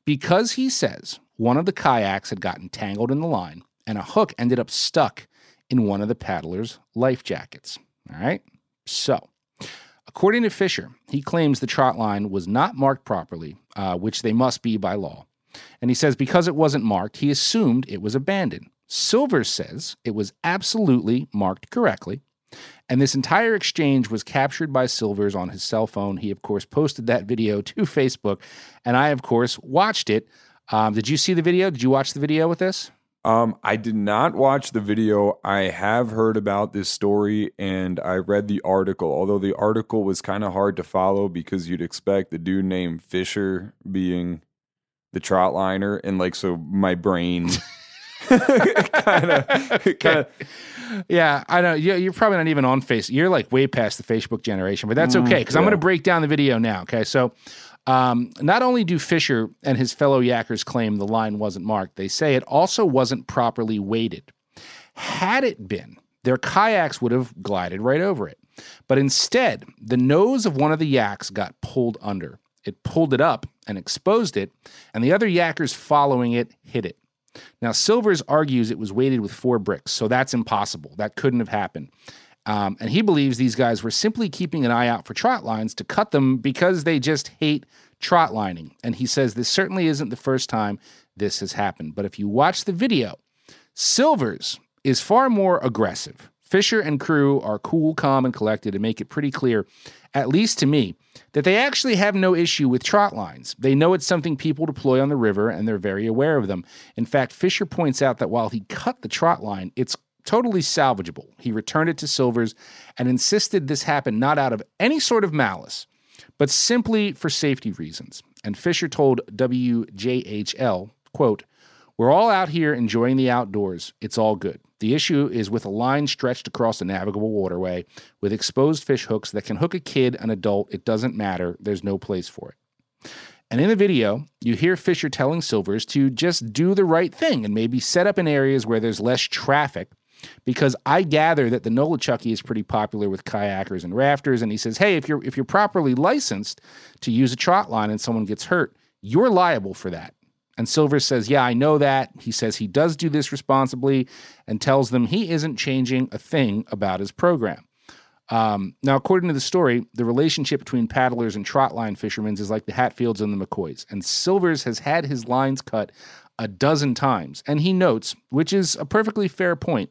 because he says one of the kayaks had gotten tangled in the line and a hook ended up stuck in one of the paddlers' life jackets. All right? So, according to Fisher, he claims the trot line was not marked properly, uh, which they must be by law. And he says because it wasn't marked, he assumed it was abandoned. Silver says it was absolutely marked correctly. And this entire exchange was captured by Silvers on his cell phone. He, of course, posted that video *laughs* to Facebook. And I, of course, watched it. Um, did you see the video? Did you watch the video with this? Um, I did not watch the video. I have heard about this story and I read the article, although the article was kind of hard to follow because you'd expect the dude named Fisher being the trot liner and like so my brain kind of kind of yeah i know. You're probably not even on face you're like way past the facebook generation but that's okay because mm, yeah. i'm going to break down the video now okay? So um, not only do fisher and his fellow yackers claim the line wasn't marked they say it also wasn't properly weighted. Had it been their kayaks would have glided right over it but instead the nose of one of the yaks got pulled under it pulled it up and exposed it, and the other yackers following it hit it. Now, Silvers argues it was weighted with four bricks, so that's impossible. That couldn't have happened. Um, and he believes these guys were simply keeping an eye out for trot lines to cut them because they just hate trot lining. And he says this certainly isn't the first time this has happened. But if you watch the video, Silvers is far more aggressive. Fisher and crew are cool, calm, and collected and make it pretty clear, at least to me, that they actually have no issue with trot lines. They know it's something people deploy on the river and they're very aware of them. In fact, Fisher points out that while he cut the trot line, it's totally salvageable. He returned it to Silvers and insisted this happened not out of any sort of malice, but simply for safety reasons. And Fisher told WJHL, quote, We're all out here enjoying the outdoors. It's all good. The issue is with a line stretched across a navigable waterway with exposed fish hooks that can hook a kid, an adult, it doesn't matter. There's no place for it. And in the video, you hear Fisher telling Silvers to just do the right thing and maybe set up in areas where there's less traffic because I gather that the Nolichucky is pretty popular with kayakers and rafters. And he says, hey, if you're if you're properly licensed to use a trot line and someone gets hurt, you're liable for that. And Silver says, Yeah, I know that. He says he does do this responsibly and tells them he isn't changing a thing about his program. Um, now, according to the story, the relationship between paddlers and trotline fishermen is like the Hatfields and the McCoys. And Silvers has had his lines cut a dozen times. And he notes, which is a perfectly fair point,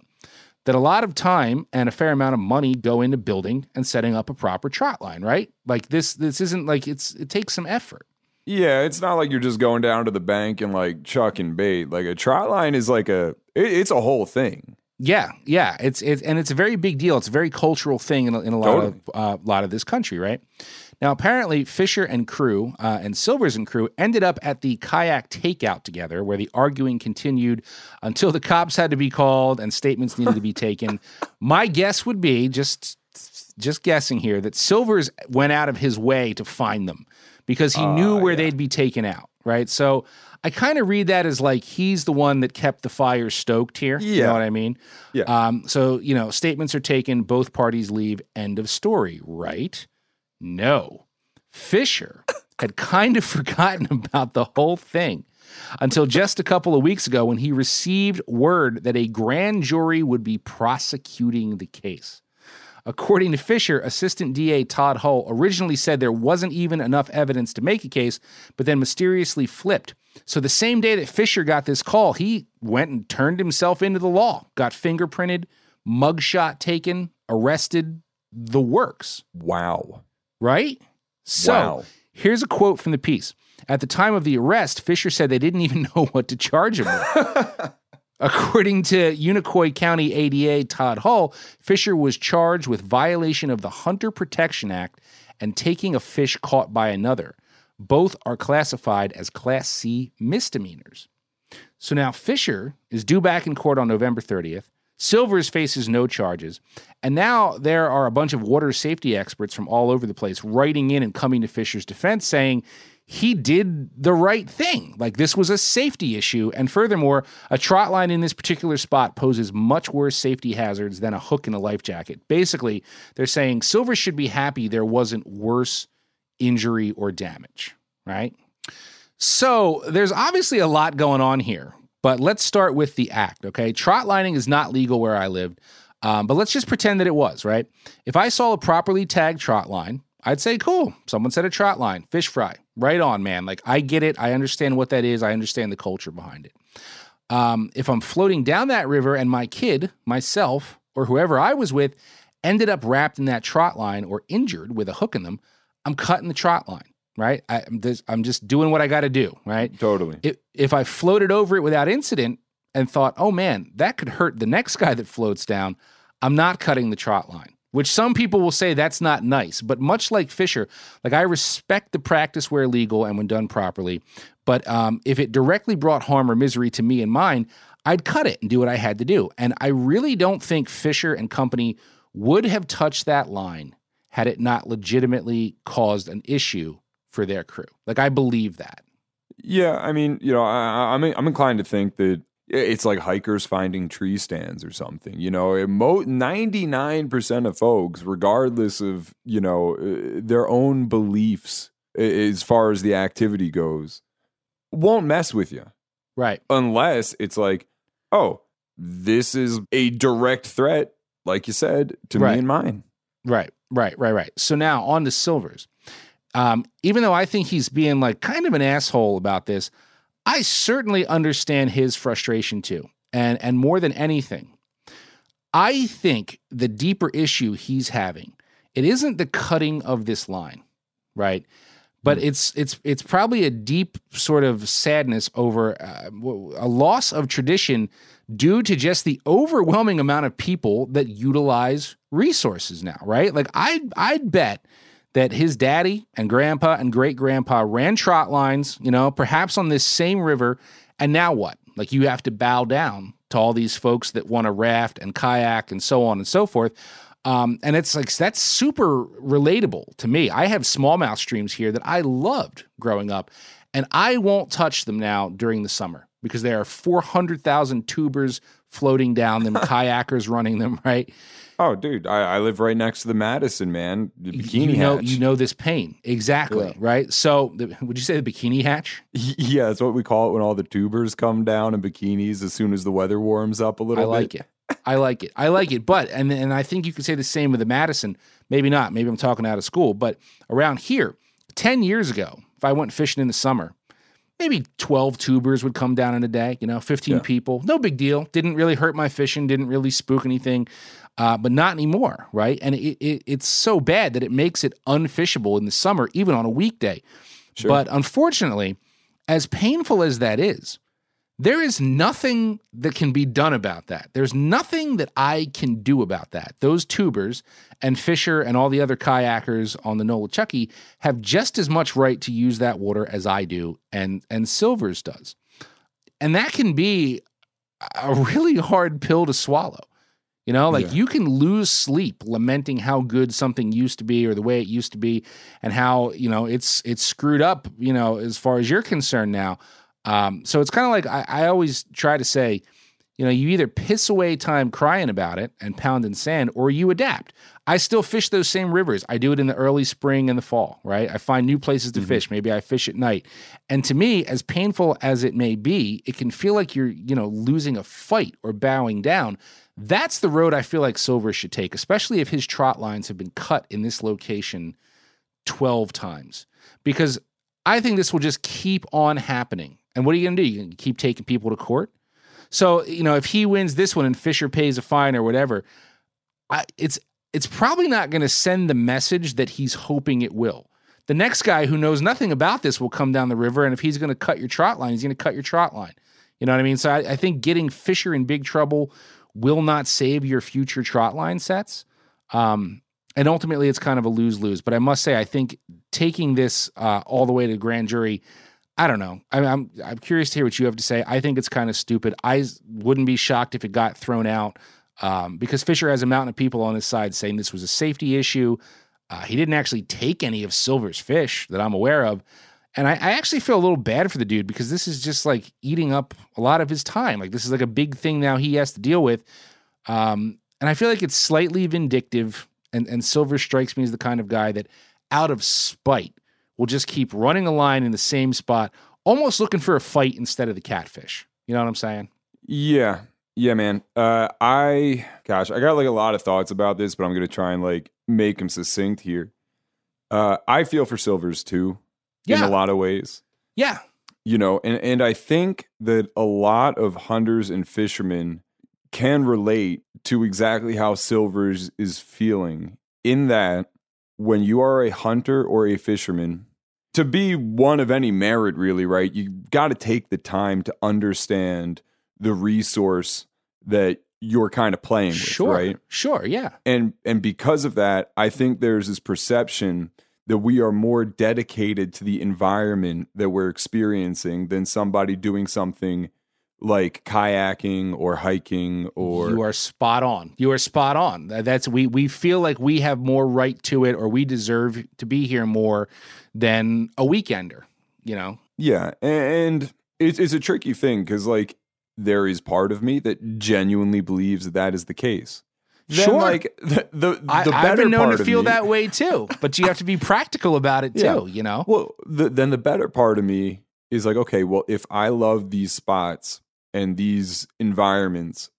that a lot of time and a fair amount of money go into building and setting up a proper trot line, right? Like this this isn't like it's it takes some effort. Yeah, it's not like you're just going down to the bank and like chucking bait. Like a trot line is like a it, it's a whole thing. Yeah, yeah, it's it's and it's a very big deal. It's a very cultural thing in a, in a lot totally. of uh, lot of this country, right? Now, apparently, Fisher and crew uh, and Silvers and crew ended up at the kayak takeout together, where the arguing continued until the cops had to be called and statements needed to be taken. *laughs* My guess would be just just guessing here that Silvers went out of his way to find them because he uh, knew where yeah. they'd be taken out, right? So I kind of read that as like he's the one that kept the fire stoked here. Yeah. You know what I mean? Yeah. Um, so, you know, statements are taken, both parties leave, end of story, right? No. Fisher *coughs* had kind of *laughs* forgotten about the whole thing until just a couple of weeks ago when he received word that a grand jury would be prosecuting the case. According to Fisher, Assistant DA Todd Hull originally said there wasn't even enough evidence to make a case, but then mysteriously flipped. So the same day that Fisher got this call, he went and turned himself into the law, got fingerprinted, mugshot taken, arrested, the works. Wow. Right? So wow. here's a quote from the piece. At the time of the arrest, Fisher said they didn't even *laughs* know what to charge him with. *laughs* According to Unicoi County ADA Todd Hull, Fisher was charged with violation of the Hunter Protection Act and taking a fish caught by another. Both are classified as Class C misdemeanors. So now Fisher is due back in court on November 30th. Silvers faces no charges. And now there are a bunch of water safety experts from all over the place writing in and coming to Fisher's defense saying he did the right thing. Like this was a safety issue. And furthermore, a trot line in this particular spot poses much worse safety hazards than a hook in a life jacket. Basically, they're saying Silver should be happy there wasn't worse injury or damage, right? So there's obviously a lot going on here, but let's start with the act, okay? Trot lining is not legal where I lived, um, but let's just pretend that it was, right? If I saw a properly tagged trot line, I'd say, cool. Someone said a trot line, fish fry. Right on, man. Like, I get it. I understand what that is. I understand the culture behind it. Um, if I'm floating down that river and my kid, myself, or whoever I was with ended up wrapped in that trot line or injured with a hook in them, I'm cutting the trot line, right? I, am just, I'm just doing what I got to do, right? Totally. If, if I floated over it without incident and thought, oh man, that could hurt the next guy that floats down, I'm not cutting the trot line which some people will say that's not nice. But much like Fisher, like I respect the practice where legal and when done properly. But um, if it directly brought harm or misery to me and mine, I'd cut it and do what I had to do. And I really don't think Fisher and company would have touched that line had it not legitimately caused an issue for their crew. Like I believe that. Yeah, I mean, you know, I, I'm I'm inclined to think that it's like hikers finding tree stands or something. You know, nine percent of folks, regardless of you know uh, their own beliefs as far as the activity goes, won't mess with you, right? Unless it's like, oh, this is a direct threat, like you said, to right. me and mine. Right, right, right, right. So now on the Silvers. Um, even though I think he's being like kind of an asshole about this, I certainly understand his frustration too. And and more than anything, I think the deeper issue he's having, it isn't the cutting of this line, right? But mm. it's it's it's probably a deep sort of sadness over uh, a loss of tradition due to just the overwhelming amount of people that utilize resources now, right? Like i'd I'd bet that his daddy and grandpa and great grandpa ran trot lines, you know, perhaps on this same river, and now what? Like you have to bow down to all these folks that want to raft and kayak and so on and so forth. Um, and it's like that's super relatable to me. I have smallmouth streams here that I loved growing up, and I won't touch them now during the summer because there are 400,000 tubers floating down them, *laughs* kayakers running them, right? Oh, dude, I, I, live right next to the Madison, man. The bikini you know, hatch. You know this pain. Exactly, yeah. right? So, the, would you say the bikini hatch? *laughs* Yeah, that's what we call it when all the tubers come down in bikinis as soon as the weather warms up a little I like it. I like it. I like it. But, and, and I think you could say the same with the Madison. Maybe not. Maybe I'm talking out of school. But around here, 10 years ago, if I went fishing in the summer, maybe 12 tubers would come down in a day, you know, 15 yeah. people. No big deal. Didn't really hurt my fishing, didn't really spook anything uh, but not anymore, right? And it, it, it's so bad that it makes it unfishable in the summer, even on a weekday. Sure. But unfortunately, as painful as that is, there is nothing that can be done about that. There's nothing that I can do about that. Those tubers and Fisher and all the other kayakers on the Nolichucky have just as much right to use that water as I do and and Silvers does. And that can be a really hard pill to swallow. You know, like yeah. you can lose sleep lamenting how good something used to be or the way it used to be and how, you know, it's it's screwed up, you know, as far as you're concerned now. Um, so it's kind of like I, I always try to say, you know, you either piss away time crying about it and pounding sand, or you adapt. I still fish those same rivers. I do it in the early spring and the fall, right? I find new places to mm-hmm. fish. Maybe I fish at night. And to me, as painful as it may be, it can feel like you're, you know, losing a fight or bowing down. That's the road I feel like Silver should take, especially if his trot lines have been cut in this location 12 times. Because I think this will just keep on happening. And what are you going to do? You can keep taking people to court? So, you know, if he wins this one and Fisher pays a fine or whatever, I, it's it's probably not going to send the message that he's hoping it will. The next guy who knows nothing about this will come down the river, and if he's going to cut your trot line, he's going to cut your trot line. You know what I mean? So I, I think getting Fisher in big trouble will not save your future trot line sets. Um, and ultimately, it's kind of a lose lose. But I must say, I think taking this uh, all the way to grand jury, I don't know. I I'm I'm curious to hear what you have to say. I think it's kind of stupid. I wouldn't be shocked if it got thrown out um, because Fisher has a mountain of people on his side saying this was a safety issue. Uh, he didn't actually take any of Silver's fish that I'm aware of. And I, I, actually feel a little bad for the dude because this is just like eating up a lot of his time. Like this is like a big thing now he has to deal with. Um, and I feel like it's slightly vindictive. And, and Silver strikes me as the kind of guy that, out of spite, will just keep running a line in the same spot, almost looking for a fight instead of the catfish. You know what I'm saying? Yeah. Yeah, man. Uh, I, gosh, I got like a lot of thoughts about this, but I'm going to try and like make them succinct here. Uh, I feel for Silvers too yeah. in a lot of ways. Yeah. You know, and, and I think that a lot of hunters and fishermen can relate to exactly how Silvers is feeling in that when you are a hunter or a fisherman, to be one of any merit, really, right? You got to take the time to understand the resource that you're kind of playing with, sure, right? Sure, yeah. And and because of that, I think there's this perception that we are more dedicated to the environment that we're experiencing than somebody doing something like kayaking or hiking or you are spot on you are spot on that's we we feel like we have more right to it or we deserve to be here more than a weekender you know yeah and it's, it's a tricky thing because like there is part of me that genuinely believes that that is the case then sure. like the the, the I, have been known to feel me, that way too, but you have to be *laughs* practical about it too. Yeah. You know. Well, the, then the better part of me is like, okay, well, if I love these spots and these environments,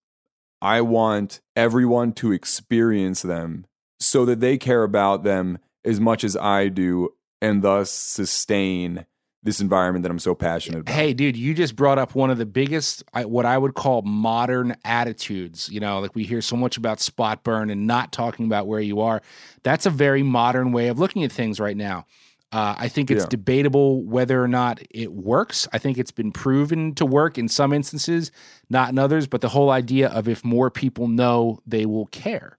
I want everyone to experience them so that they care about them as much as I do, and thus sustain this environment that I'm so passionate about. Hey, dude, you just brought up one of the biggest, what I would call modern attitudes. You know, like we hear so much about spot burn and not talking about where you are. That's a very modern way of looking at things right now. Uh, I think it's yeah. debatable whether or not it works. I think it's been proven to work in some instances, not in others. But the whole idea of if more people know, they will care.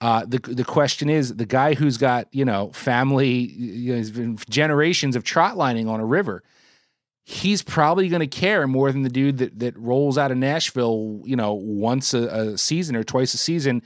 Uh, the the question is the guy who's got you know family, you know, generations of trot lining on a river. He's probably going to care more than the dude that that rolls out of Nashville, you know, once a, a season or twice a season,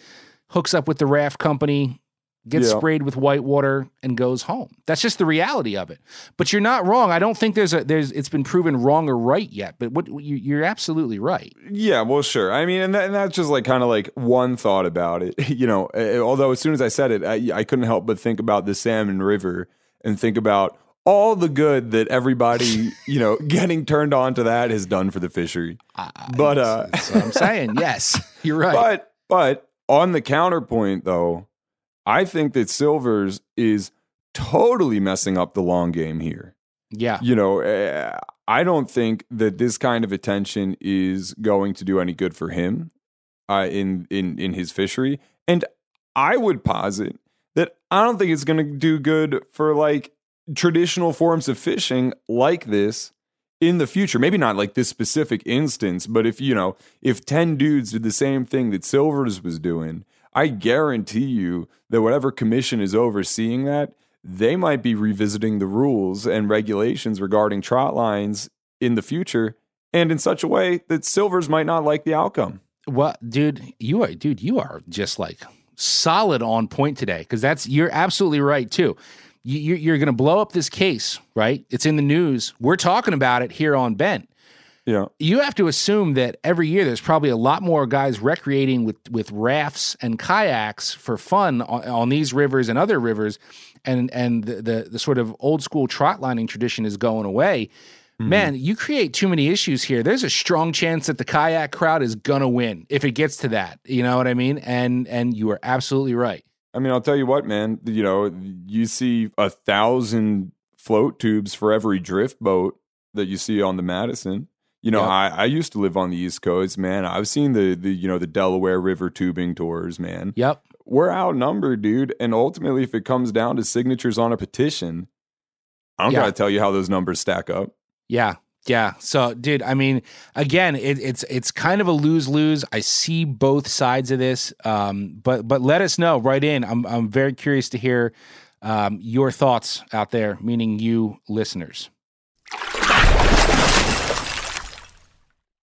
hooks up with the raft company, gets yeah. sprayed with white water and goes home. That's just the reality of it. But you're not wrong. I don't think there's a there's it's been proven wrong or right yet. But what you, are absolutely right. Yeah, well, sure. I mean, and, that, and that's just like kind of like one thought about it. *laughs* You know, although as soon as I said it, I, I couldn't help but think about the Salmon River and think about all the good that everybody, *laughs* you know, getting turned on to that has done for the fishery. Uh, but uh, I'm saying. *laughs* Yes, you're right. But but on the counterpoint, though I think that Silvers is totally messing up the long game here. Yeah. You know, uh, I don't think that this kind of attention is going to do any good for him uh, in in in his fishery. And I would posit that I don't think it's going to do good for like traditional forms of fishing like this in the future. Maybe not like this specific instance, but if you know, if 10 dudes did the same thing that Silvers was doing I guarantee you that whatever commission is overseeing that, they might be revisiting the rules and regulations regarding trot lines in the future and in such a way that Silvers might not like the outcome. Well, dude, you are dude, you are just like solid on point today because that's you're absolutely right too. You, you're going to blow up this case, right? It's in the news. We're talking about it here on Bent. Yeah. You have to assume that every year there's probably a lot more guys recreating with with rafts and kayaks for fun on, on these rivers and other rivers, and and the, the, the sort of old school trot lining tradition is going away. Mm-hmm. Man, you create too many issues here. There's a strong chance that the kayak crowd is gonna win if it gets to that. You know what I mean? And and you are absolutely right. I mean, I'll tell you what, man. You know, you see a thousand float tubes for every drift boat that you see on the Madison. You know, I, I used to live on the East Coast, man. I've seen the the you know the Delaware River tubing tours, man. Yep. We're outnumbered, dude. And ultimately, if it comes down to signatures on a petition, I don't yeah. gotta tell you how those numbers stack up. Yeah. Yeah. So, dude, I mean, again, it, it's it's kind of a lose lose. I see both sides of this, um, but but let us know right in. I'm I'm very curious to hear um, your thoughts out there, meaning you listeners.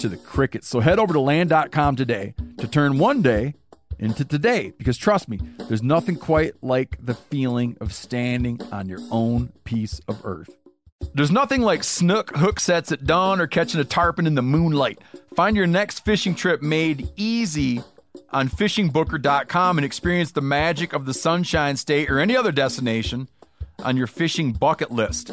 to the crickets. So head over to land.com today to turn one day into today because trust me, there's nothing quite like the feeling of standing on your own piece of earth. There's nothing like snook hook sets at dawn or catching a tarpon in the moonlight. Find your next fishing trip made easy on fishingbooker.com and experience the magic of the Sunshine State or any other destination on your fishing bucket list.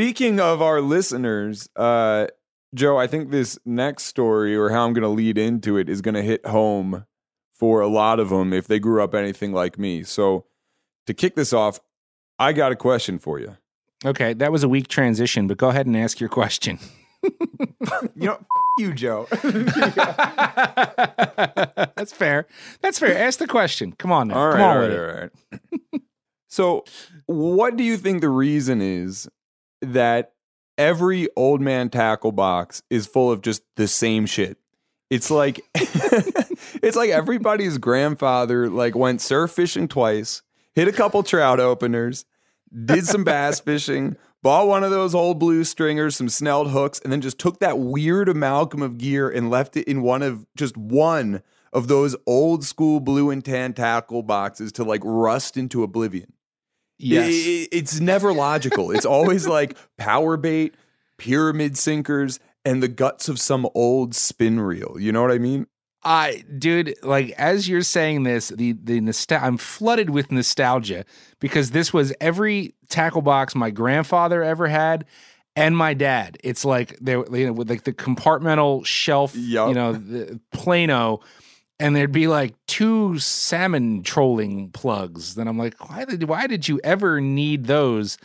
Speaking of our listeners, uh, Joe, I think this next story or how I'm going to lead into it is going to hit home for a lot of them if they grew up anything like me. So, to kick this off, I got a question for you. Okay, that was a weak transition, but go ahead and ask your question. you know, you, Joe. *laughs* That's fair. That's fair. Ask the question. Come on now. All right, Come on all right, all right. so, what do you think the reason is that every old man tackle box is full of just the same shit? It's like *laughs* it's like everybody's grandfather like went surf fishing twice, hit a couple trout openers, did some bass *laughs* fishing, bought one of those old blue stringers, some snelled hooks, and then just took that weird amalgam of gear and left it in one of just one of those old school blue and tan tackle boxes to like rust into oblivion. Yes. I- I- it's never logical. It's always like *laughs* power bait, pyramid sinkers, and the guts of some old spin reel. You know what I mean? I, dude, like as you're saying this, the the nostal- I'm flooded with nostalgia because this was every tackle box my grandfather ever had, and my dad. It's like they, you know, with like the compartmental shelf, Yup. you know, the Plano, and there'd be like two salmon trolling plugs. Then I'm like, why did why did you ever need those?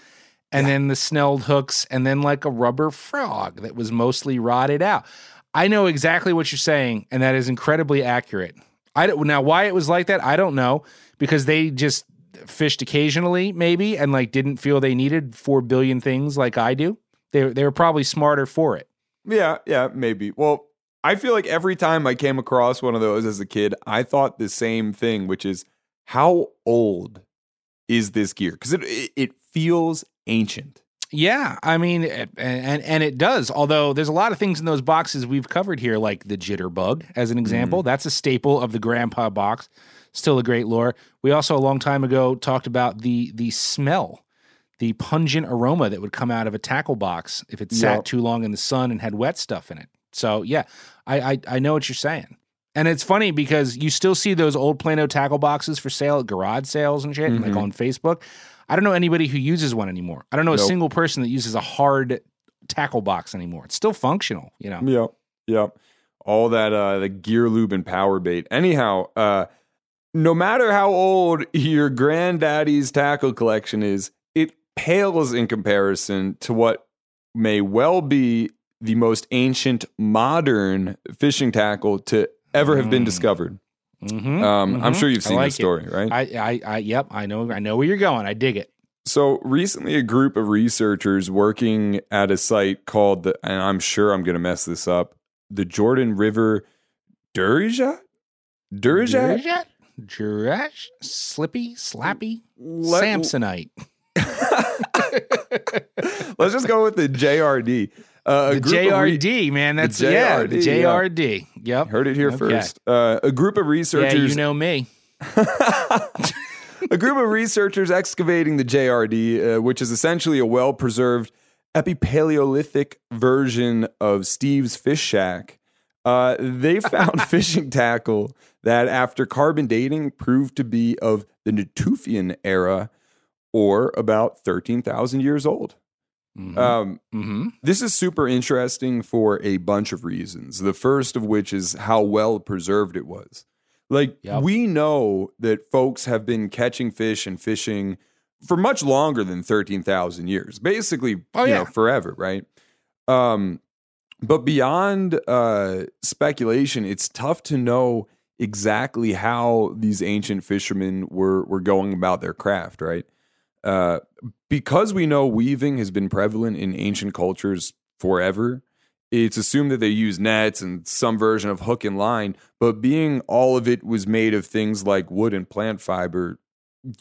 And then the snelled hooks, and then like a rubber frog that was mostly rotted out. I know exactly what you're saying, and that is incredibly accurate. I don't now why it was like that. I don't know because they just fished occasionally, maybe, and like didn't feel they needed four billion things like I do. They they were probably smarter for it. Yeah, yeah, maybe. Well, I feel like every time I came across one of those as a kid, I thought the same thing, which is how old is this gear? Because it, it feels ancient. Yeah, I mean, and, and and it does. Although there's a lot of things in those boxes we've covered here, like the jitterbug, as an example. Mm-hmm. That's a staple of the grandpa box. Still a great lore. We also a long time ago talked about the the smell, the pungent aroma that would come out of a tackle box if it sat Yep. too long in the sun and had wet stuff in it. So yeah, I I, I know what you're saying. And it's funny because you still see those old Plano tackle boxes for sale at garage sales and shit, and like on Facebook. I don't know anybody who uses one anymore. I don't know a Nope. single person that uses a hard tackle box anymore. It's still functional, you know. Yep, yep. All that uh the gear lube and power bait. Anyhow, uh no matter how old *laughs* your granddaddy's tackle collection is, it pales in comparison to what may well be the most ancient modern fishing tackle to ever have been Mm. discovered. Mm-hmm. Um, I'm mhm. sure you've seen like this it. story, right? I, I, I, yep, I know, I know where you're going. I dig it. So recently, a group of researchers working at a site called the, and I'm sure I'm going to mess this up, the Jordan River? Durjat? Durjat? Jurash? Slippy? Slappy? Let- Samsonite. *laughs* Let's just go with the JRD. Uh, The of re- JRD, man. That's yeah, the JRD, yeah. Yep. Heard it here Okay. first. Uh, a group of researchers. Yeah, you know me. *laughs* a group of researchers excavating the JRD, uh, which is essentially a well preserved epipaleolithic version of Steve's Fish Shack. Uh, they *laughs* found fishing tackle that, after carbon dating, proved to be of the Natufian era or about 13,000 years old. Mhm. Um, Mhm. this is super interesting for a bunch of reasons. The first of which is how well preserved it was. Like, Yep. we know that folks have been catching fish and fishing for much longer than 13,000 years, basically, Oh, you yeah. know, forever, right? Um, but beyond uh, speculation, it's tough to know exactly how these ancient fishermen were were going about their craft, right? Uh, because we know weaving has been prevalent in ancient cultures forever, it's assumed that they use nets and some version of hook and line, but being all of it was made of things like wood and plant fiber,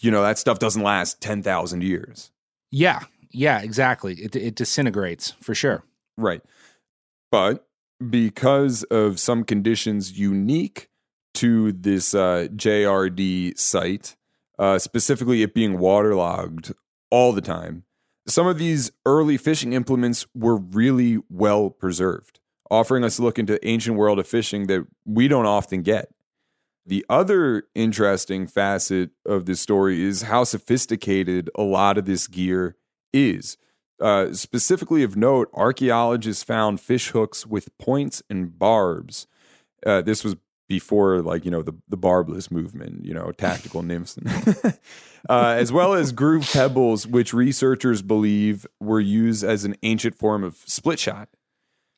you know, that stuff doesn't last 10,000 years. Yeah. Yeah, exactly. It, it disintegrates for sure. Right. But because of some conditions unique to this uh, JRD site, uh, specifically it being waterlogged all the time, some of these early fishing implements were really well preserved, offering us a look into the ancient world of fishing that we don't often get. The other interesting facet of this story is how sophisticated a lot of this gear is. Uh, specifically of note, archaeologists found fish hooks with points and barbs. Uh, this was before like you know the the barbless movement, you know, tactical nymphs, *laughs* uh, as well as groove pebbles, which researchers believe were used as an ancient form of split shot.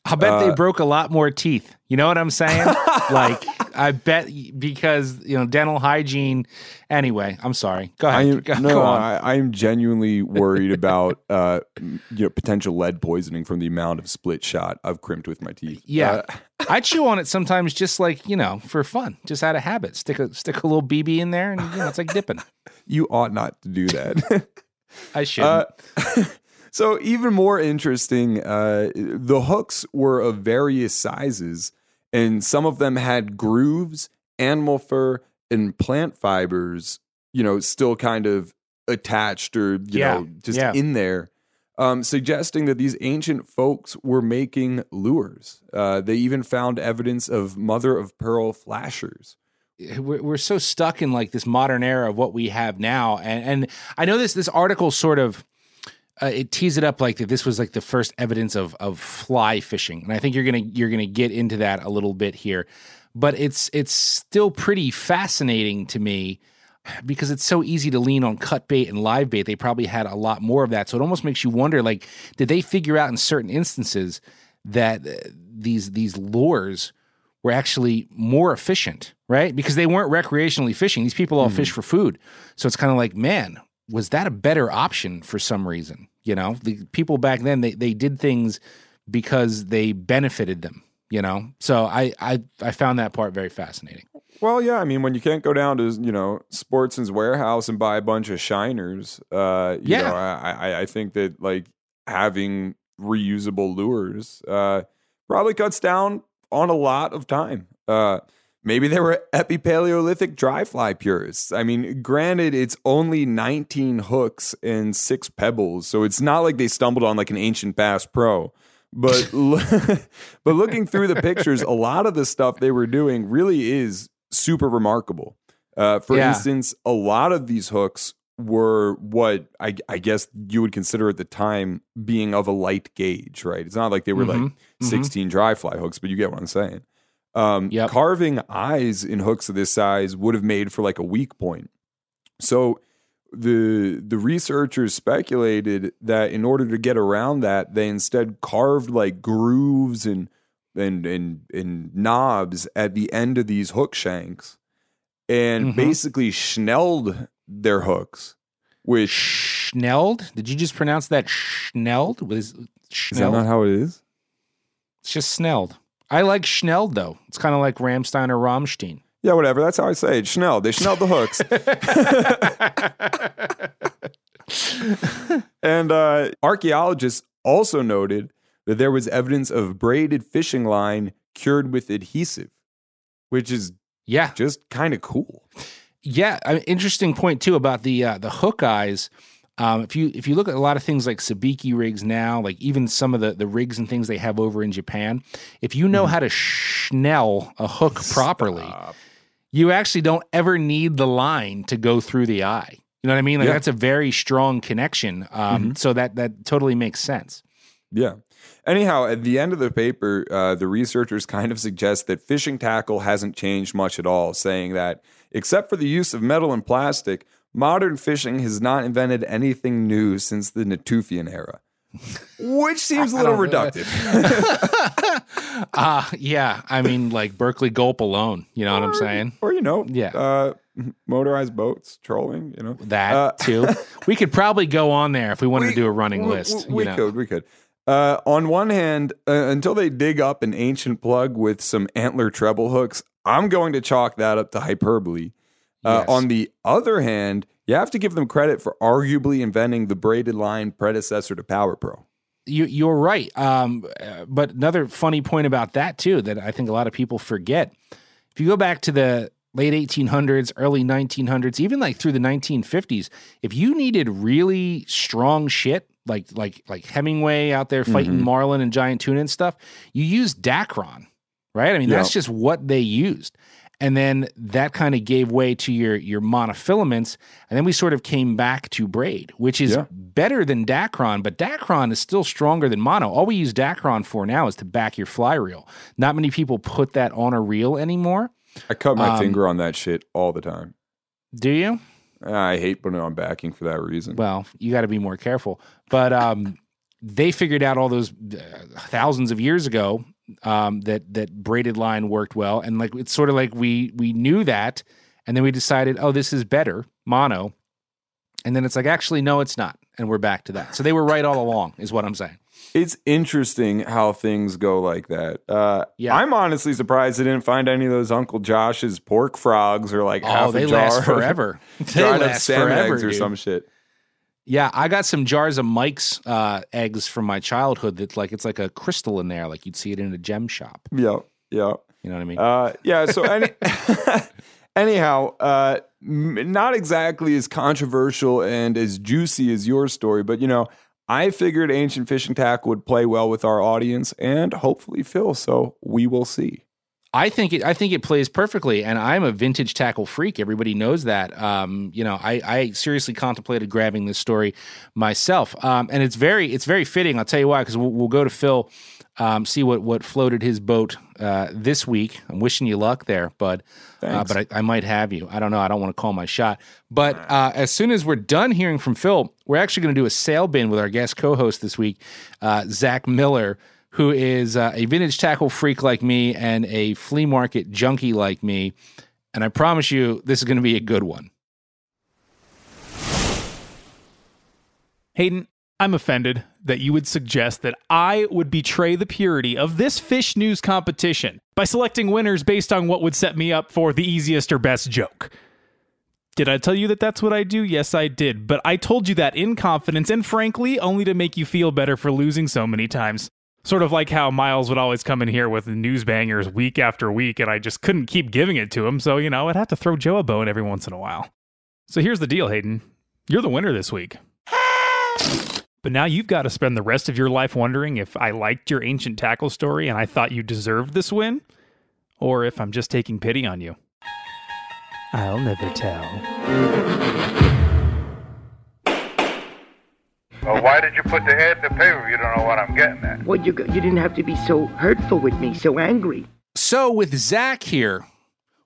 I bet uh, they broke a lot more teeth. You know what I'm saying? *laughs* like, I bet because you know dental hygiene. Anyway, I'm sorry. Go ahead. I am, go, no, go I, am genuinely worried about *laughs* uh, you know potential lead poisoning from the amount of split shot I've crimped with my teeth. Yeah, uh, *laughs* I chew on it sometimes, just like you know, for fun, just out of habit. Stick a stick a little BB in there, and you know, it's like dipping. *laughs* you ought not to do that. I shouldn't. Uh, so even more interesting, uh, the hooks were of various sizes, and some of them had grooves, animal fur, and plant fibers. You know, still kind of attached or you yeah. know just yeah. in there. Um, suggesting that these ancient folks were making lures. Uh, they even found evidence of mother of pearl flashers. We're, so stuck in like this modern era of what we have now, and, and I know this this article sort of uh, it tees it up like that this was like the first evidence of of fly fishing. And i think you're gonna you're gonna get into that a little bit here. But it's it's still pretty fascinating to me because it's so easy to lean on cut bait and live bait. They probably had a lot more of that. So it almost makes you wonder like did they figure out in certain instances that uh, these these lures were actually more efficient right? Because they weren't recreationally fishing. These people all mm. fish for food. So it's kind of like man was that a better option for some reason? You know, the people back then they they did things because they benefited them. You know, so I I I found that part very fascinating. Well, yeah, I mean, when you can't go down to you know Sportsman's Warehouse and buy a bunch of shiners, uh, you yeah, know, I, I I think that like having reusable lures uh, probably cuts down on a lot of time. Uh, Maybe they were epipaleolithic dry fly purists. I mean, granted, it's only 19 hooks and six pebbles, so it's not like they stumbled on like an ancient Bass Pro. But *laughs* *laughs* but looking through the pictures, a lot of the stuff they were doing really is super remarkable. Uh, for yeah. instance, a lot of these hooks were what I, I, guess you would consider at the time being of a light gauge, right? It's not like they were mm-hmm. like mm-hmm. 16 dry fly hooks, but you get what I'm saying. Um, yep. Carving eyes in hooks of this size would have made for like a weak point. So the the researchers speculated that in order to get around that, they instead carved like grooves and and and, and knobs at the end of these hook shanks, and mm-hmm. basically schnelled their hooks. Which schnelled? Did you just pronounce that schnelled? Was schnelled? Is that not how it is? It's just snelled. I like Schnell though. It's kind of like Ramstein or Rammstein. Yeah, whatever. That's how I say it. Schnell. They schnelled the hooks. *laughs* and uh, archaeologists also noted that there was evidence of braided fishing line cured with adhesive, which is yeah, just kind of cool. Yeah, I mean, interesting point too about the uh, the hook eyes. Um, if you if you look at a lot of things like sabiki rigs now, like even some of the the rigs and things they have over in Japan, if you know mm. how to schnell a hook properly, you actually don't ever need the line to go through the eye. You know what I mean? Like yeah. that's a very strong connection. Um, mm-hmm. So that that totally makes sense. Yeah. Anyhow, at the end of the paper, uh, the researchers kind of suggest that fishing tackle hasn't changed much at all, saying that except for the use of metal and plastic, modern fishing has not invented anything new since the Natufian era. Which *laughs* seems a little reductive. *laughs* uh, yeah. I mean, like Berkley Gulp alone. You know or, what I'm saying? Or, you know, yeah. Uh, motorized boats, trolling, you know. That uh, too. *laughs* we could probably go on there if we wanted we, to do a running we, list. We, know. could, we could. Uh, on one hand, uh, until they dig up an ancient plug with some antler treble hooks, I'm going to chalk that up to hyperbole. Uh, yes. On the other hand, you have to give them credit for arguably inventing the braided line predecessor to Power Pro. You, you're right. Um, but another funny point about that too that I think a lot of people forget. If you go back to the late 1800s, early 1900s, even like through the 1950s, if you needed really strong shit, like like like Hemingway out there fighting mm-hmm. marlin and giant tuna and stuff, you used Dacron, right? I mean, yep. that's just what they used and then that kind of gave way to your your monofilaments and then we sort of came back to braid which is yeah. better than dacron but dacron is still stronger than mono. All we use dacron for now is to back your fly reel not many people put that on a reel anymore. I cut my um, finger on that shit all the time. Do you? I hate putting it on backing for that reason. Well you got to be more careful. But um they figured out all those uh, thousands of years ago um, that that braided line worked well, and like it's sort of like we we knew that, and then we decided, oh, this is better mono, and then it's like actually no, it's not, and we're back to that. So they were right all along, is what I'm saying. It's interesting how things go like that. Uh, yeah, I'm honestly surprised they didn't find any of those Uncle Josh's pork frogs or like oh, half they a jar last forever. *laughs* they last forever, eggs or dude. some shit. Yeah, I got some jars of Mike's uh, eggs from my childhood. That like it's like a crystal in there, like you'd see it in a gem shop. Yeah, yeah. You know what I mean? Uh, yeah. So any, *laughs* anyhow, uh, not exactly as controversial and as juicy as your story, but you know, I figured ancient fishing tackle would play well with our audience and hopefully Phil. So we will see. I think it. I think it plays perfectly, and I'm a vintage tackle freak. Everybody knows that. Um, you know, I, I, seriously contemplated grabbing this story myself, um, and it's very, it's very fitting. I'll tell you why, because we'll, we'll, go to Phil, um, see what what floated his boat uh, this week. I'm wishing you luck there, bud. Uh, but I, I, might have you. I don't know. I don't want to call my shot. But uh, as soon as we're done hearing from Phil, we're actually going to do a sale bin with our guest co-host this week, uh, Zach Miller who is uh, a vintage tackle freak like me and a flea market junkie like me. And I promise you, this is going to be a good one. Hayden, I'm offended that you would suggest that I would betray the purity of this fish news competition by selecting winners based on what would set me up for the easiest or best joke. Did I tell you that that's what I do? Yes, I did. But I told you that in confidence and frankly, only to make you feel better for losing so many times. Sort of like how Miles would always come in here with news bangers week after week, and I just couldn't keep giving it to him. So, you know, I'd have to throw Joe a bone every once in a while. So here's the deal, Hayden. You're the winner this week. *laughs* But now you've got to spend the rest of your life wondering if I liked your ancient tackle story and I thought you deserved this win, or if I'm just taking pity on you. I'll never tell. Well, why did you put the head in the paper? You don't know what I'm getting at. Well, you, you didn't have to be so hurtful with me, so angry. So, with Zach here,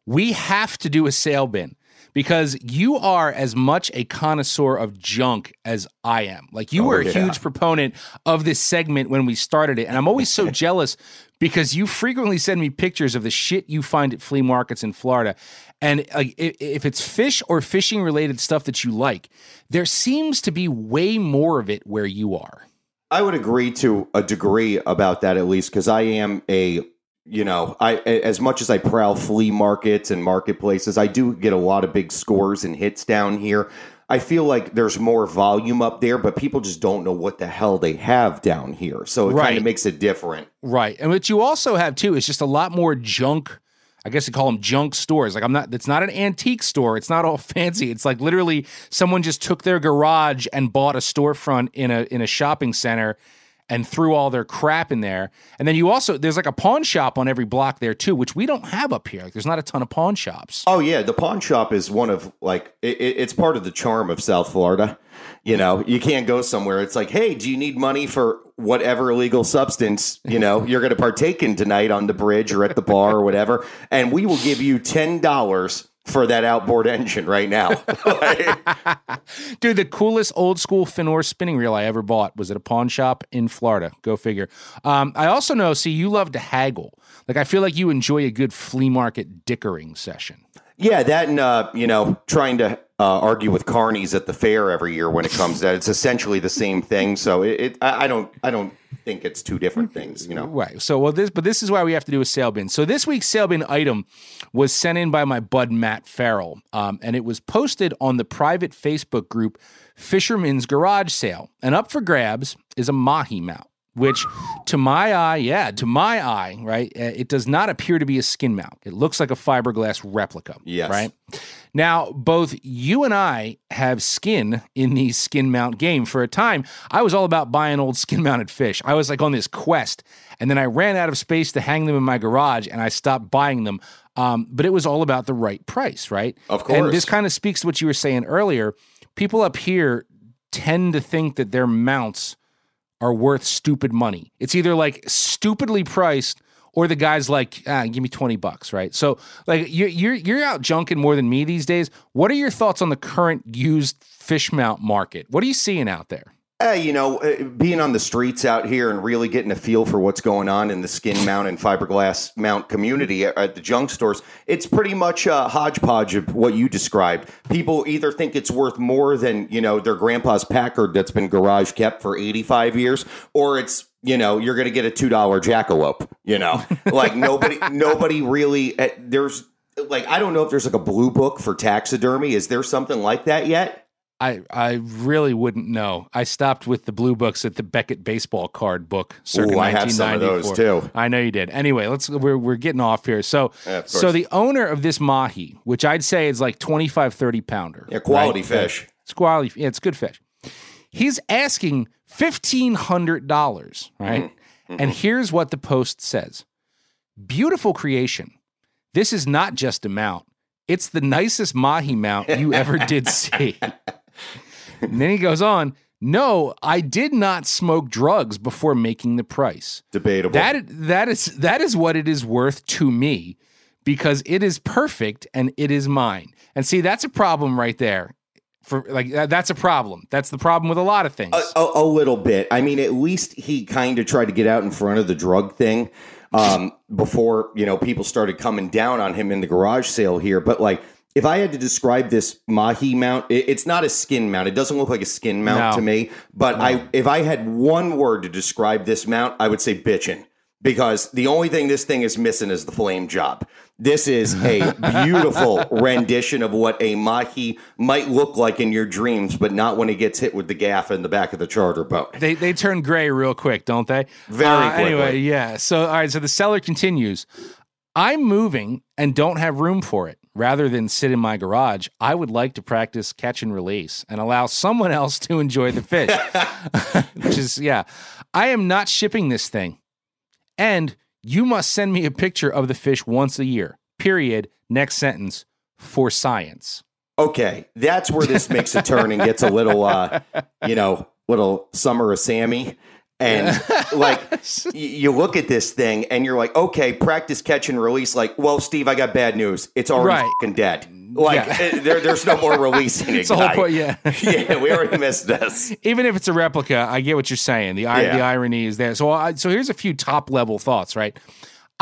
we have to do a sale bin because you are as much a connoisseur of junk as I am. Like you oh, were a yeah. huge proponent of this segment when we started it. And I'm always so *laughs* jealous because you frequently send me pictures of the shit you find at flea markets in Florida. And like, if it's fish or fishing related stuff that you like, there seems to be way more of it where you are. I would agree to a degree about that, at least, because I am a, you know, I as much as I prowl flea markets and marketplaces, I do get a lot of big scores and hits down here. I feel like there's more volume up there, but people just don't know what the hell they have down here. So it right. kind of makes it different. Right. And what you also have too is just a lot more junk I guess you call them junk stores. Like I'm not it's not an antique store. It's not all *laughs* fancy. It's like literally someone just took their garage and bought a storefront in a in a shopping center and threw all their crap in there. And then you also there's like a pawn shop on every block there too, which we don't have up here. Like there's not a ton of pawn shops. Oh yeah, the pawn shop is one of like it, it's part of the charm of South Florida. You know, you can't go somewhere. It's like, hey, do you need money for whatever illegal substance you know *laughs* you're going to partake in tonight on the bridge or at the bar or whatever? And we will give you ten dollars for that outboard engine right now. *laughs* Dude, the coolest old school Fin-Nor spinning reel I ever bought was at a pawn shop in Florida. Go figure. Um, I also know, see, you love to haggle. Like, I feel like you enjoy a good flea market dickering session. Yeah, that and, uh, you know, trying to uh, argue with carnies at the fair every year when it comes to that. It's essentially the same thing. So it, it I, I don't I don't think it's two different things. You know. Right. So well, this but this is why we have to do a sale bin. So this week's sale bin item was sent in by my bud Matt Farrell, um, and it was posted on the private Facebook group Fisherman's Garage Sale. And up for grabs is a mahi mount which to my eye, yeah, to my eye, right, uh, it does not appear to be a skin mount. It looks like a fiberglass replica. Yes. Right. Now, both you and I have skin in the skin mount game. For a time, I was all about buying old skin mounted fish. I was like on this quest, and then I ran out of space to hang them in my garage, and I stopped buying them. Um, but it was all about the right price, right? Of course. And this kind of speaks to what you were saying earlier. People up here tend to think that their mounts are worth stupid money. It's either like stupidly priced or the guy's like, ah, give me 20 bucks, right? So like you're, you're, you're out junking more than me these days. What are your thoughts on the current used fish mount market? What are you seeing out there? Uh, you know, uh, being on the streets out here and really getting a feel for what's going on in the skin mount and fiberglass mount community at, at the junk stores, it's pretty much a hodgepodge of what you described. People either think it's worth more than, you know, their grandpa's Packard that's been garage kept for 85 years, or it's you know you're going to get a two dollar jackalope you know? *laughs* Like nobody nobody really uh, there's like i don't know if there's like a blue book for taxidermy. Is there something like that yet I I really wouldn't know. I stopped with the blue books at the Beckett baseball card book. Ooh, I have some of those too. I know you did. Anyway, let's we're we're getting off here. So Yeah, of so the owner of this mahi, which I'd say is like 25 30 pounder. Yeah, quality right? fish. It's quality. Yeah, it's good fish. He's asking fifteen hundred dollars, right? Mm-hmm. And here's what the post says: Beautiful creation. This is not just a mount; it's the nicest mahi mount you ever did *laughs* see. And then he goes on. No, I did not smoke drugs before making the price. debatable That that is that is what it is worth to me because it is perfect and it is mine. And see, that's a problem right there. For like that's a problem. That's the problem with a lot of things. a, a, a little bit. I mean, at least he kind of tried to get out in front of the drug thing um, before you know people started coming down on him in the garage sale here. But like, if I had to describe this mahi mount, it, it's not a skin mount. It doesn't look like a skin mount No. to me. But I, if I had one word to describe this mount, I would say bitchin'. Because the only thing this thing is missing is the flame job. This is a *laughs* beautiful rendition of what a mahi might look like in your dreams, but not when it gets hit with the gaff in the back of the charter boat. they they turn gray real quick, don't they? Very Uh. Anyway, yeah. So all right, so the seller continues. I'm moving and don't have room for it. Rather than sit in my garage, I would like to practice catch and release and allow someone *laughs* else to enjoy the fish. *laughs* Which is, yeah. I am not shipping this thing. And you must send me a picture of the fish once a year. Period. Next sentence for science. Okay, that's where this makes a turn and gets a little, uh, you know, little summer of Sammy. And *laughs* like, you look at this thing and you're like, okay, practice catch and release. Like, well, Steve, I got bad news. It's already Right. fucking dead. Like, Yeah. there, there's no more releasing it. *laughs* It's whole point, yeah. *laughs* yeah, we already missed this. even if it's a replica, I get what you're saying. The Yeah. the irony is there. So I, so here's a few top level thoughts, right?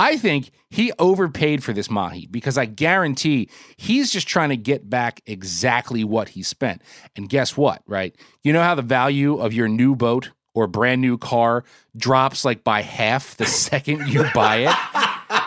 I think he overpaid for this mahi because I guarantee he's just trying to get back exactly what he spent. And guess what, right? You know how the value of your new boat or brand new car drops like by half the second you buy it?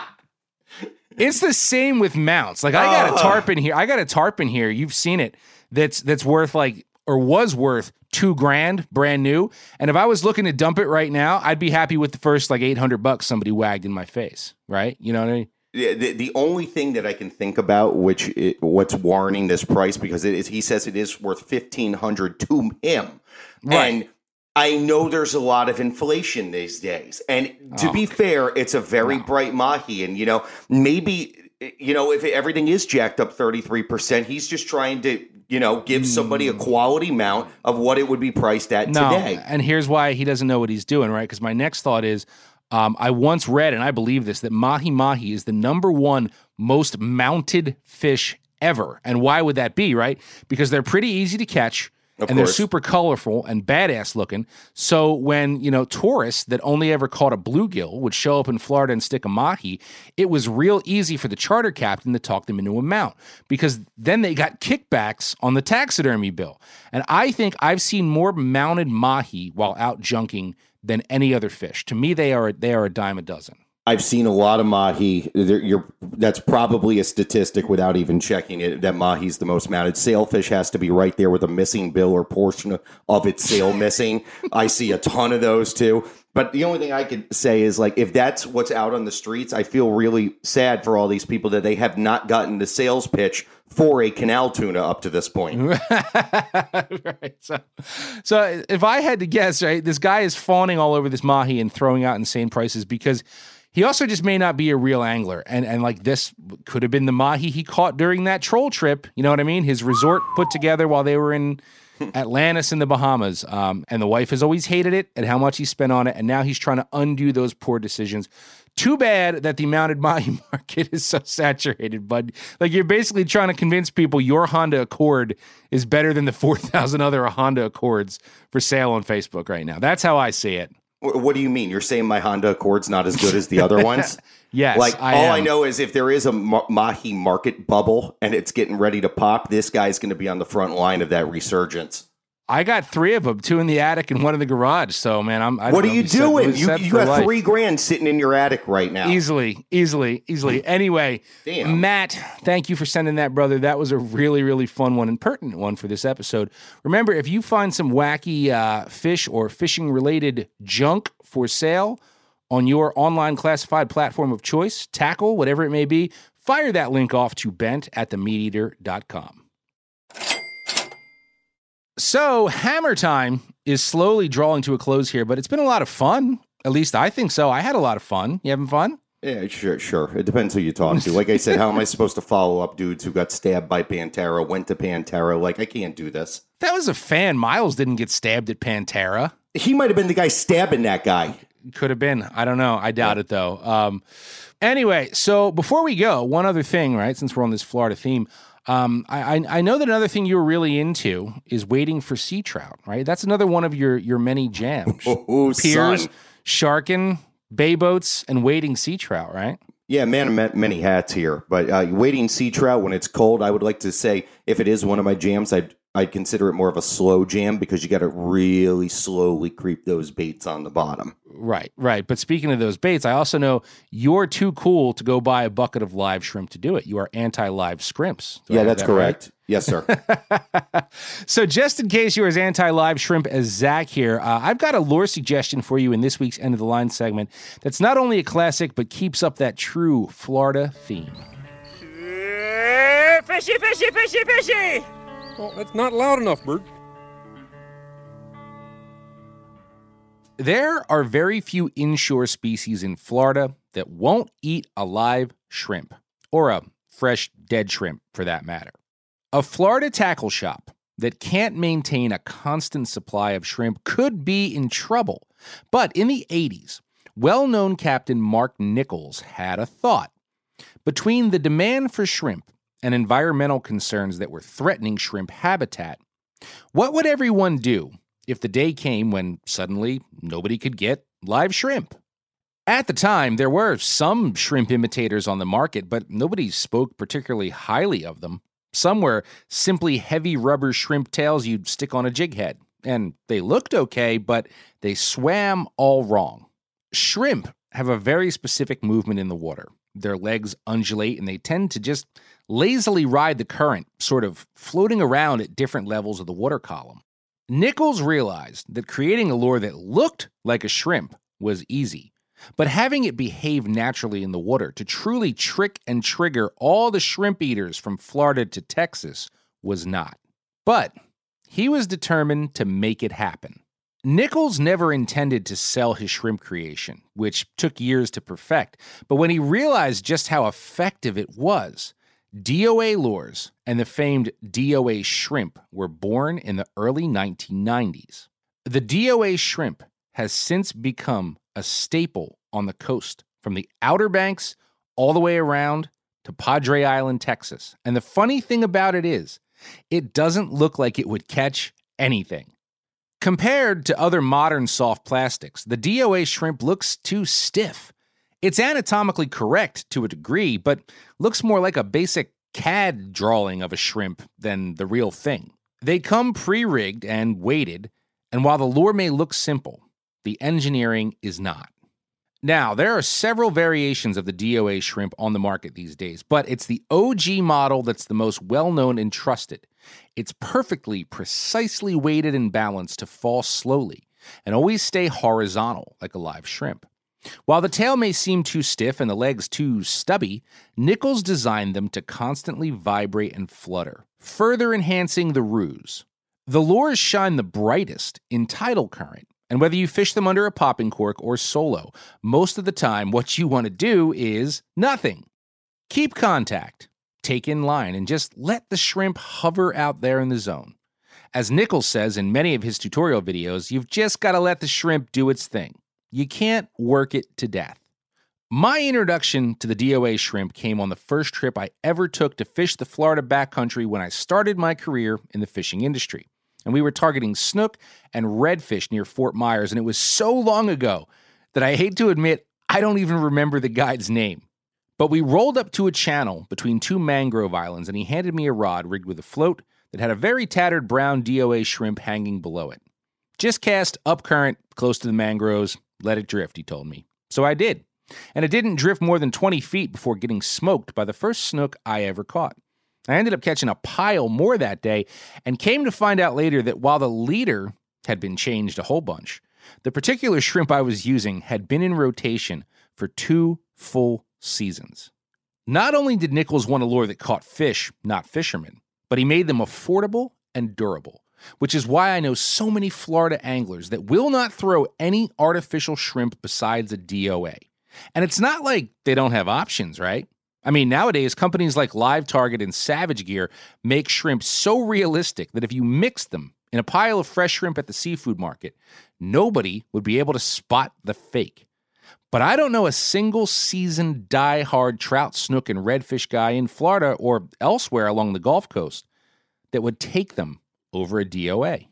It's the same with mounts. Like I got a oh. tarp in here. I got a tarp in here. You've seen it. That's that's worth like or was worth two grand brand new. And if I was looking to dump it right now, I'd be happy with the first like eight hundred bucks somebody wagged in my face. Right? You know what I mean? The, the, only thing that I can think about, which i what's warranting this price, because it is, he says it is worth fifteen hundred to him, Right. and I know there's a lot of inflation these days. And to Oh, be fair, it's a very bright mahi, and you know maybe you know if everything is jacked up thirty three percent, he's just trying to you know give somebody a quality mount of what it would be priced at Hmm. No. today. And here's why he doesn't know what he's doing, right? Because my next thought is um, I once read, and I believe this, that mahi mahi is the number one most mounted fish ever. And why would that be, right? Because they're pretty easy to catch. Of and they're super colorful and badass looking. So when, you know, tourists that only ever caught a bluegill would show up in Florida and stick a mahi, it was real easy for the charter captain to talk them into a mount because then they got kickbacks on the taxidermy bill. And I think I've seen more mounted mahi while out junking than any other fish. To me, they are they are a dime a dozen. I've seen a lot of mahi. There- that's probably a statistic without even checking it. That mahi's the most mounted. Sailfish has to be right there with a missing bill or portion of its sail *laughs* missing. I see a ton of those too. But the only thing I could say is like, if that's what's out on the streets, I feel really sad for all these people that they have not gotten the sales pitch for a canal tuna up to this point. *laughs* right. So, so if I had to guess, right, this guy is fawning all over this mahi and throwing out insane prices because he also just may not be a real angler. And and like this could have been the mahi he caught during that troll trip. You know what I mean? His resort put together while they were in *laughs* Atlantis in the Bahamas. Um, and the wife has always hated it and how much he spent on it. And now he's trying to undo those poor decisions. Too bad that the mounted mahi *laughs* market is so saturated, bud. Like you're basically trying to convince people your Honda Accord is better than the 4,000 other Honda Accords for sale on Facebook right now. That's how I see it. Wh- What do you mean? You're saying my Honda Accord's not as good as the other ones? *laughs* Yes, Like I all am. I know is if there is a mahi market bubble and it's getting ready to pop, this guy's going to be on the front line of that resurgence. I got three of them, two in the attic and one in the garage. So, man, I'm. I what are you set- doing? you set you got life. three grand sitting in your attic right now. Easily, easily, easily. Anyway, Damn. Matt, thank you for sending that, brother. That was a really, really fun one and pertinent one for this episode. Remember, if you find some wacky uh, fish or fishing related junk for sale on your online classified platform of choice, tackle, whatever it may be, fire that link off to bent at themeateater.com. So, Hammer Time is slowly drawing to a close here, but it's been a lot of fun. At least I think so. I had a lot of fun. You having fun? Yeah, sure, sure. It depends who you talk to. Like I said, how am I supposed to follow up dudes who got stabbed by Pantera, went to Pantera? Like I can't do this. That was a fan. Miles didn't get stabbed at Pantera. He might have been the guy stabbing that guy. Could have been. I don't know. I doubt it though. Um, anyway, so before we go, one other thing, right? Since we're on this Florida theme, um, I, I know that another thing you were really into is waiting for sea trout, right? That's another one of your your many jams. *laughs* Oh, Piers, sharking, bay boats, and waiting sea trout, right? Yeah, man, many hats here. But uh, waiting sea trout when it's cold, I would like to say if it is one of my jams, I'd I'd consider it more of a slow jam because you got to really slowly creep those baits on the bottom. Right, right. But speaking of those baits, I also know you're too cool to go buy a bucket of live shrimp to do it. You are anti live scrimps. Do yeah, that's that right? correct. Yes, sir. *laughs* So, just in case you're as anti live shrimp as Zach here, uh, I've got a lure suggestion for you in this week's End of the Line segment that's not only a classic, but keeps up that true Florida theme. Fishy, fishy, fishy, fishy! Oh, that's not loud enough, Bert. There are very few inshore species in Florida that won't eat a live shrimp, or a fresh dead shrimp for that matter. A Florida tackle shop that can't maintain a constant supply of shrimp could be in trouble. But in the 80s, well known Captain Mark Nichols had a thought. Between the demand for shrimp and environmental concerns that were threatening shrimp habitat, what would everyone do if the day came when suddenly nobody could get live shrimp? At the time, there were some shrimp imitators on the market, but nobody spoke particularly highly of them. Some were simply heavy rubber shrimp tails you'd stick on a jig head, and they looked okay, but they swam all wrong. Shrimp have a very specific movement in the water. Their legs undulate and they tend to just lazily ride the current, sort of floating around at different levels of the water column. Nichols realized that creating a lure that looked like a shrimp was easy, but having it behave naturally in the water to truly trick and trigger all the shrimp eaters from Florida to Texas was not. But he was determined to make it happen. Nichols never intended to sell his shrimp creation, which took years to perfect, but when he realized just how effective it was, DOA lures and the famed DOA shrimp were born in the early 1990s. The DOA shrimp has since become a staple on the coast from the Outer Banks all the way around to Padre Island, Texas. And the funny thing about it is, it doesn't look like it would catch anything. Compared to other modern soft plastics, the DOA shrimp looks too stiff. It's anatomically correct to a degree, but looks more like a basic CAD drawing of a shrimp than the real thing. They come pre rigged and weighted, and while the lure may look simple, the engineering is not. Now, there are several variations of the DOA shrimp on the market these days, but it's the OG model that's the most well known and trusted. It's perfectly, precisely weighted and balanced to fall slowly and always stay horizontal like a live shrimp. While the tail may seem too stiff and the legs too stubby, Nichols designed them to constantly vibrate and flutter, further enhancing the ruse. The lures shine the brightest in tidal current, and whether you fish them under a popping cork or solo, most of the time what you want to do is nothing. Keep contact, take in line, and just let the shrimp hover out there in the zone. As Nichols says in many of his tutorial videos, you've just got to let the shrimp do its thing. You can't work it to death. My introduction to the DOA shrimp came on the first trip I ever took to fish the Florida backcountry when I started my career in the fishing industry. And we were targeting snook and redfish near Fort Myers, and it was so long ago that I hate to admit I don't even remember the guide's name. But we rolled up to a channel between two mangrove islands, and he handed me a rod rigged with a float that had a very tattered brown DOA shrimp hanging below it. Just cast up current close to the mangroves, let it drift, he told me. So I did. And it didn't drift more than 20 feet before getting smoked by the first snook I ever caught. I ended up catching a pile more that day and came to find out later that while the leader had been changed a whole bunch, the particular shrimp I was using had been in rotation for two full seasons. Not only did Nichols want a lure that caught fish, not fishermen, but he made them affordable and durable which is why I know so many Florida anglers that will not throw any artificial shrimp besides a DOA. And it's not like they don't have options, right? I mean, nowadays, companies like Live Target and Savage Gear make shrimp so realistic that if you mix them in a pile of fresh shrimp at the seafood market, nobody would be able to spot the fake. But I don't know a single seasoned, die-hard trout, snook, and redfish guy in Florida or elsewhere along the Gulf Coast that would take them over a DOA.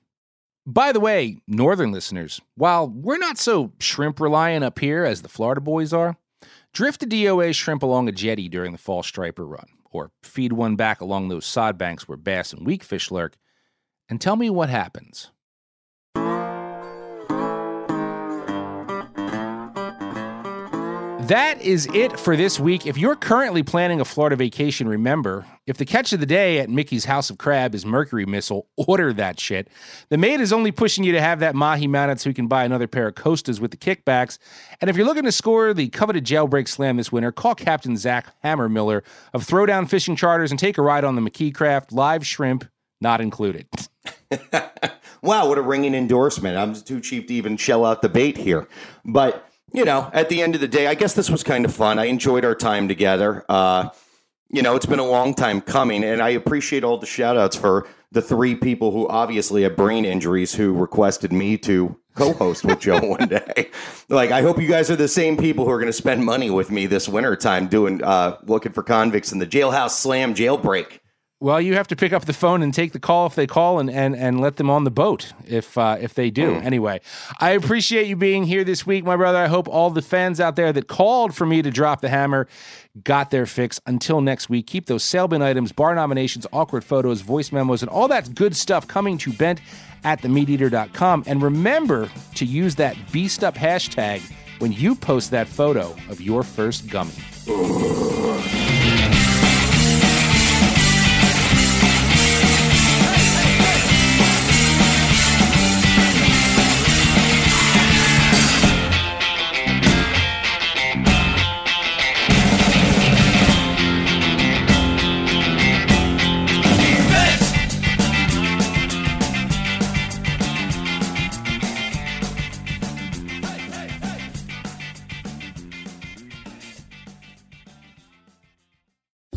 By the way, northern listeners, while we're not so shrimp reliant up here as the Florida boys are, drift a DOA shrimp along a jetty during the fall striper run, or feed one back along those sod banks where bass and weakfish lurk, and tell me what happens. That is it for this week. If you're currently planning a Florida vacation, remember if the catch of the day at Mickey's House of Crab is Mercury Missile, *laughs* order that shit. The maid is only pushing you to have that mahi mounted so you can buy another pair of Costas with the kickbacks. And if you're looking to score the coveted jailbreak slam this winter, call Captain Zach Hammermiller of Throwdown Fishing Charters and take a ride on the McKee Craft live shrimp, not included. *laughs* wow, what a ringing endorsement. I'm too cheap to even shell out the bait here. But you know, at the end of the day, I guess this was kind of fun. I enjoyed our time together. Uh, you know, it's been a long time coming, and I appreciate all the shout outs for the three people who obviously have brain injuries who requested me to co host with Joe one day. *laughs* Like, I hope you guys are the same people who are going to spend money with me this winter time doing, uh, looking for convicts in the jailhouse slam jailbreak. Well, you have to pick up the phone and take the call if they call, and and, and let them on the boat if uh, if they do. Mm. Anyway, I appreciate you being here this week, my brother. I hope all the fans out there that called for me to drop the hammer got their fix. Until next week, keep those sale bin items, bar nominations, awkward photos, voice memos, and all that good stuff coming to bent at themeateater.com. And remember to use that beast up hashtag when you post that photo of your first gummy. *laughs*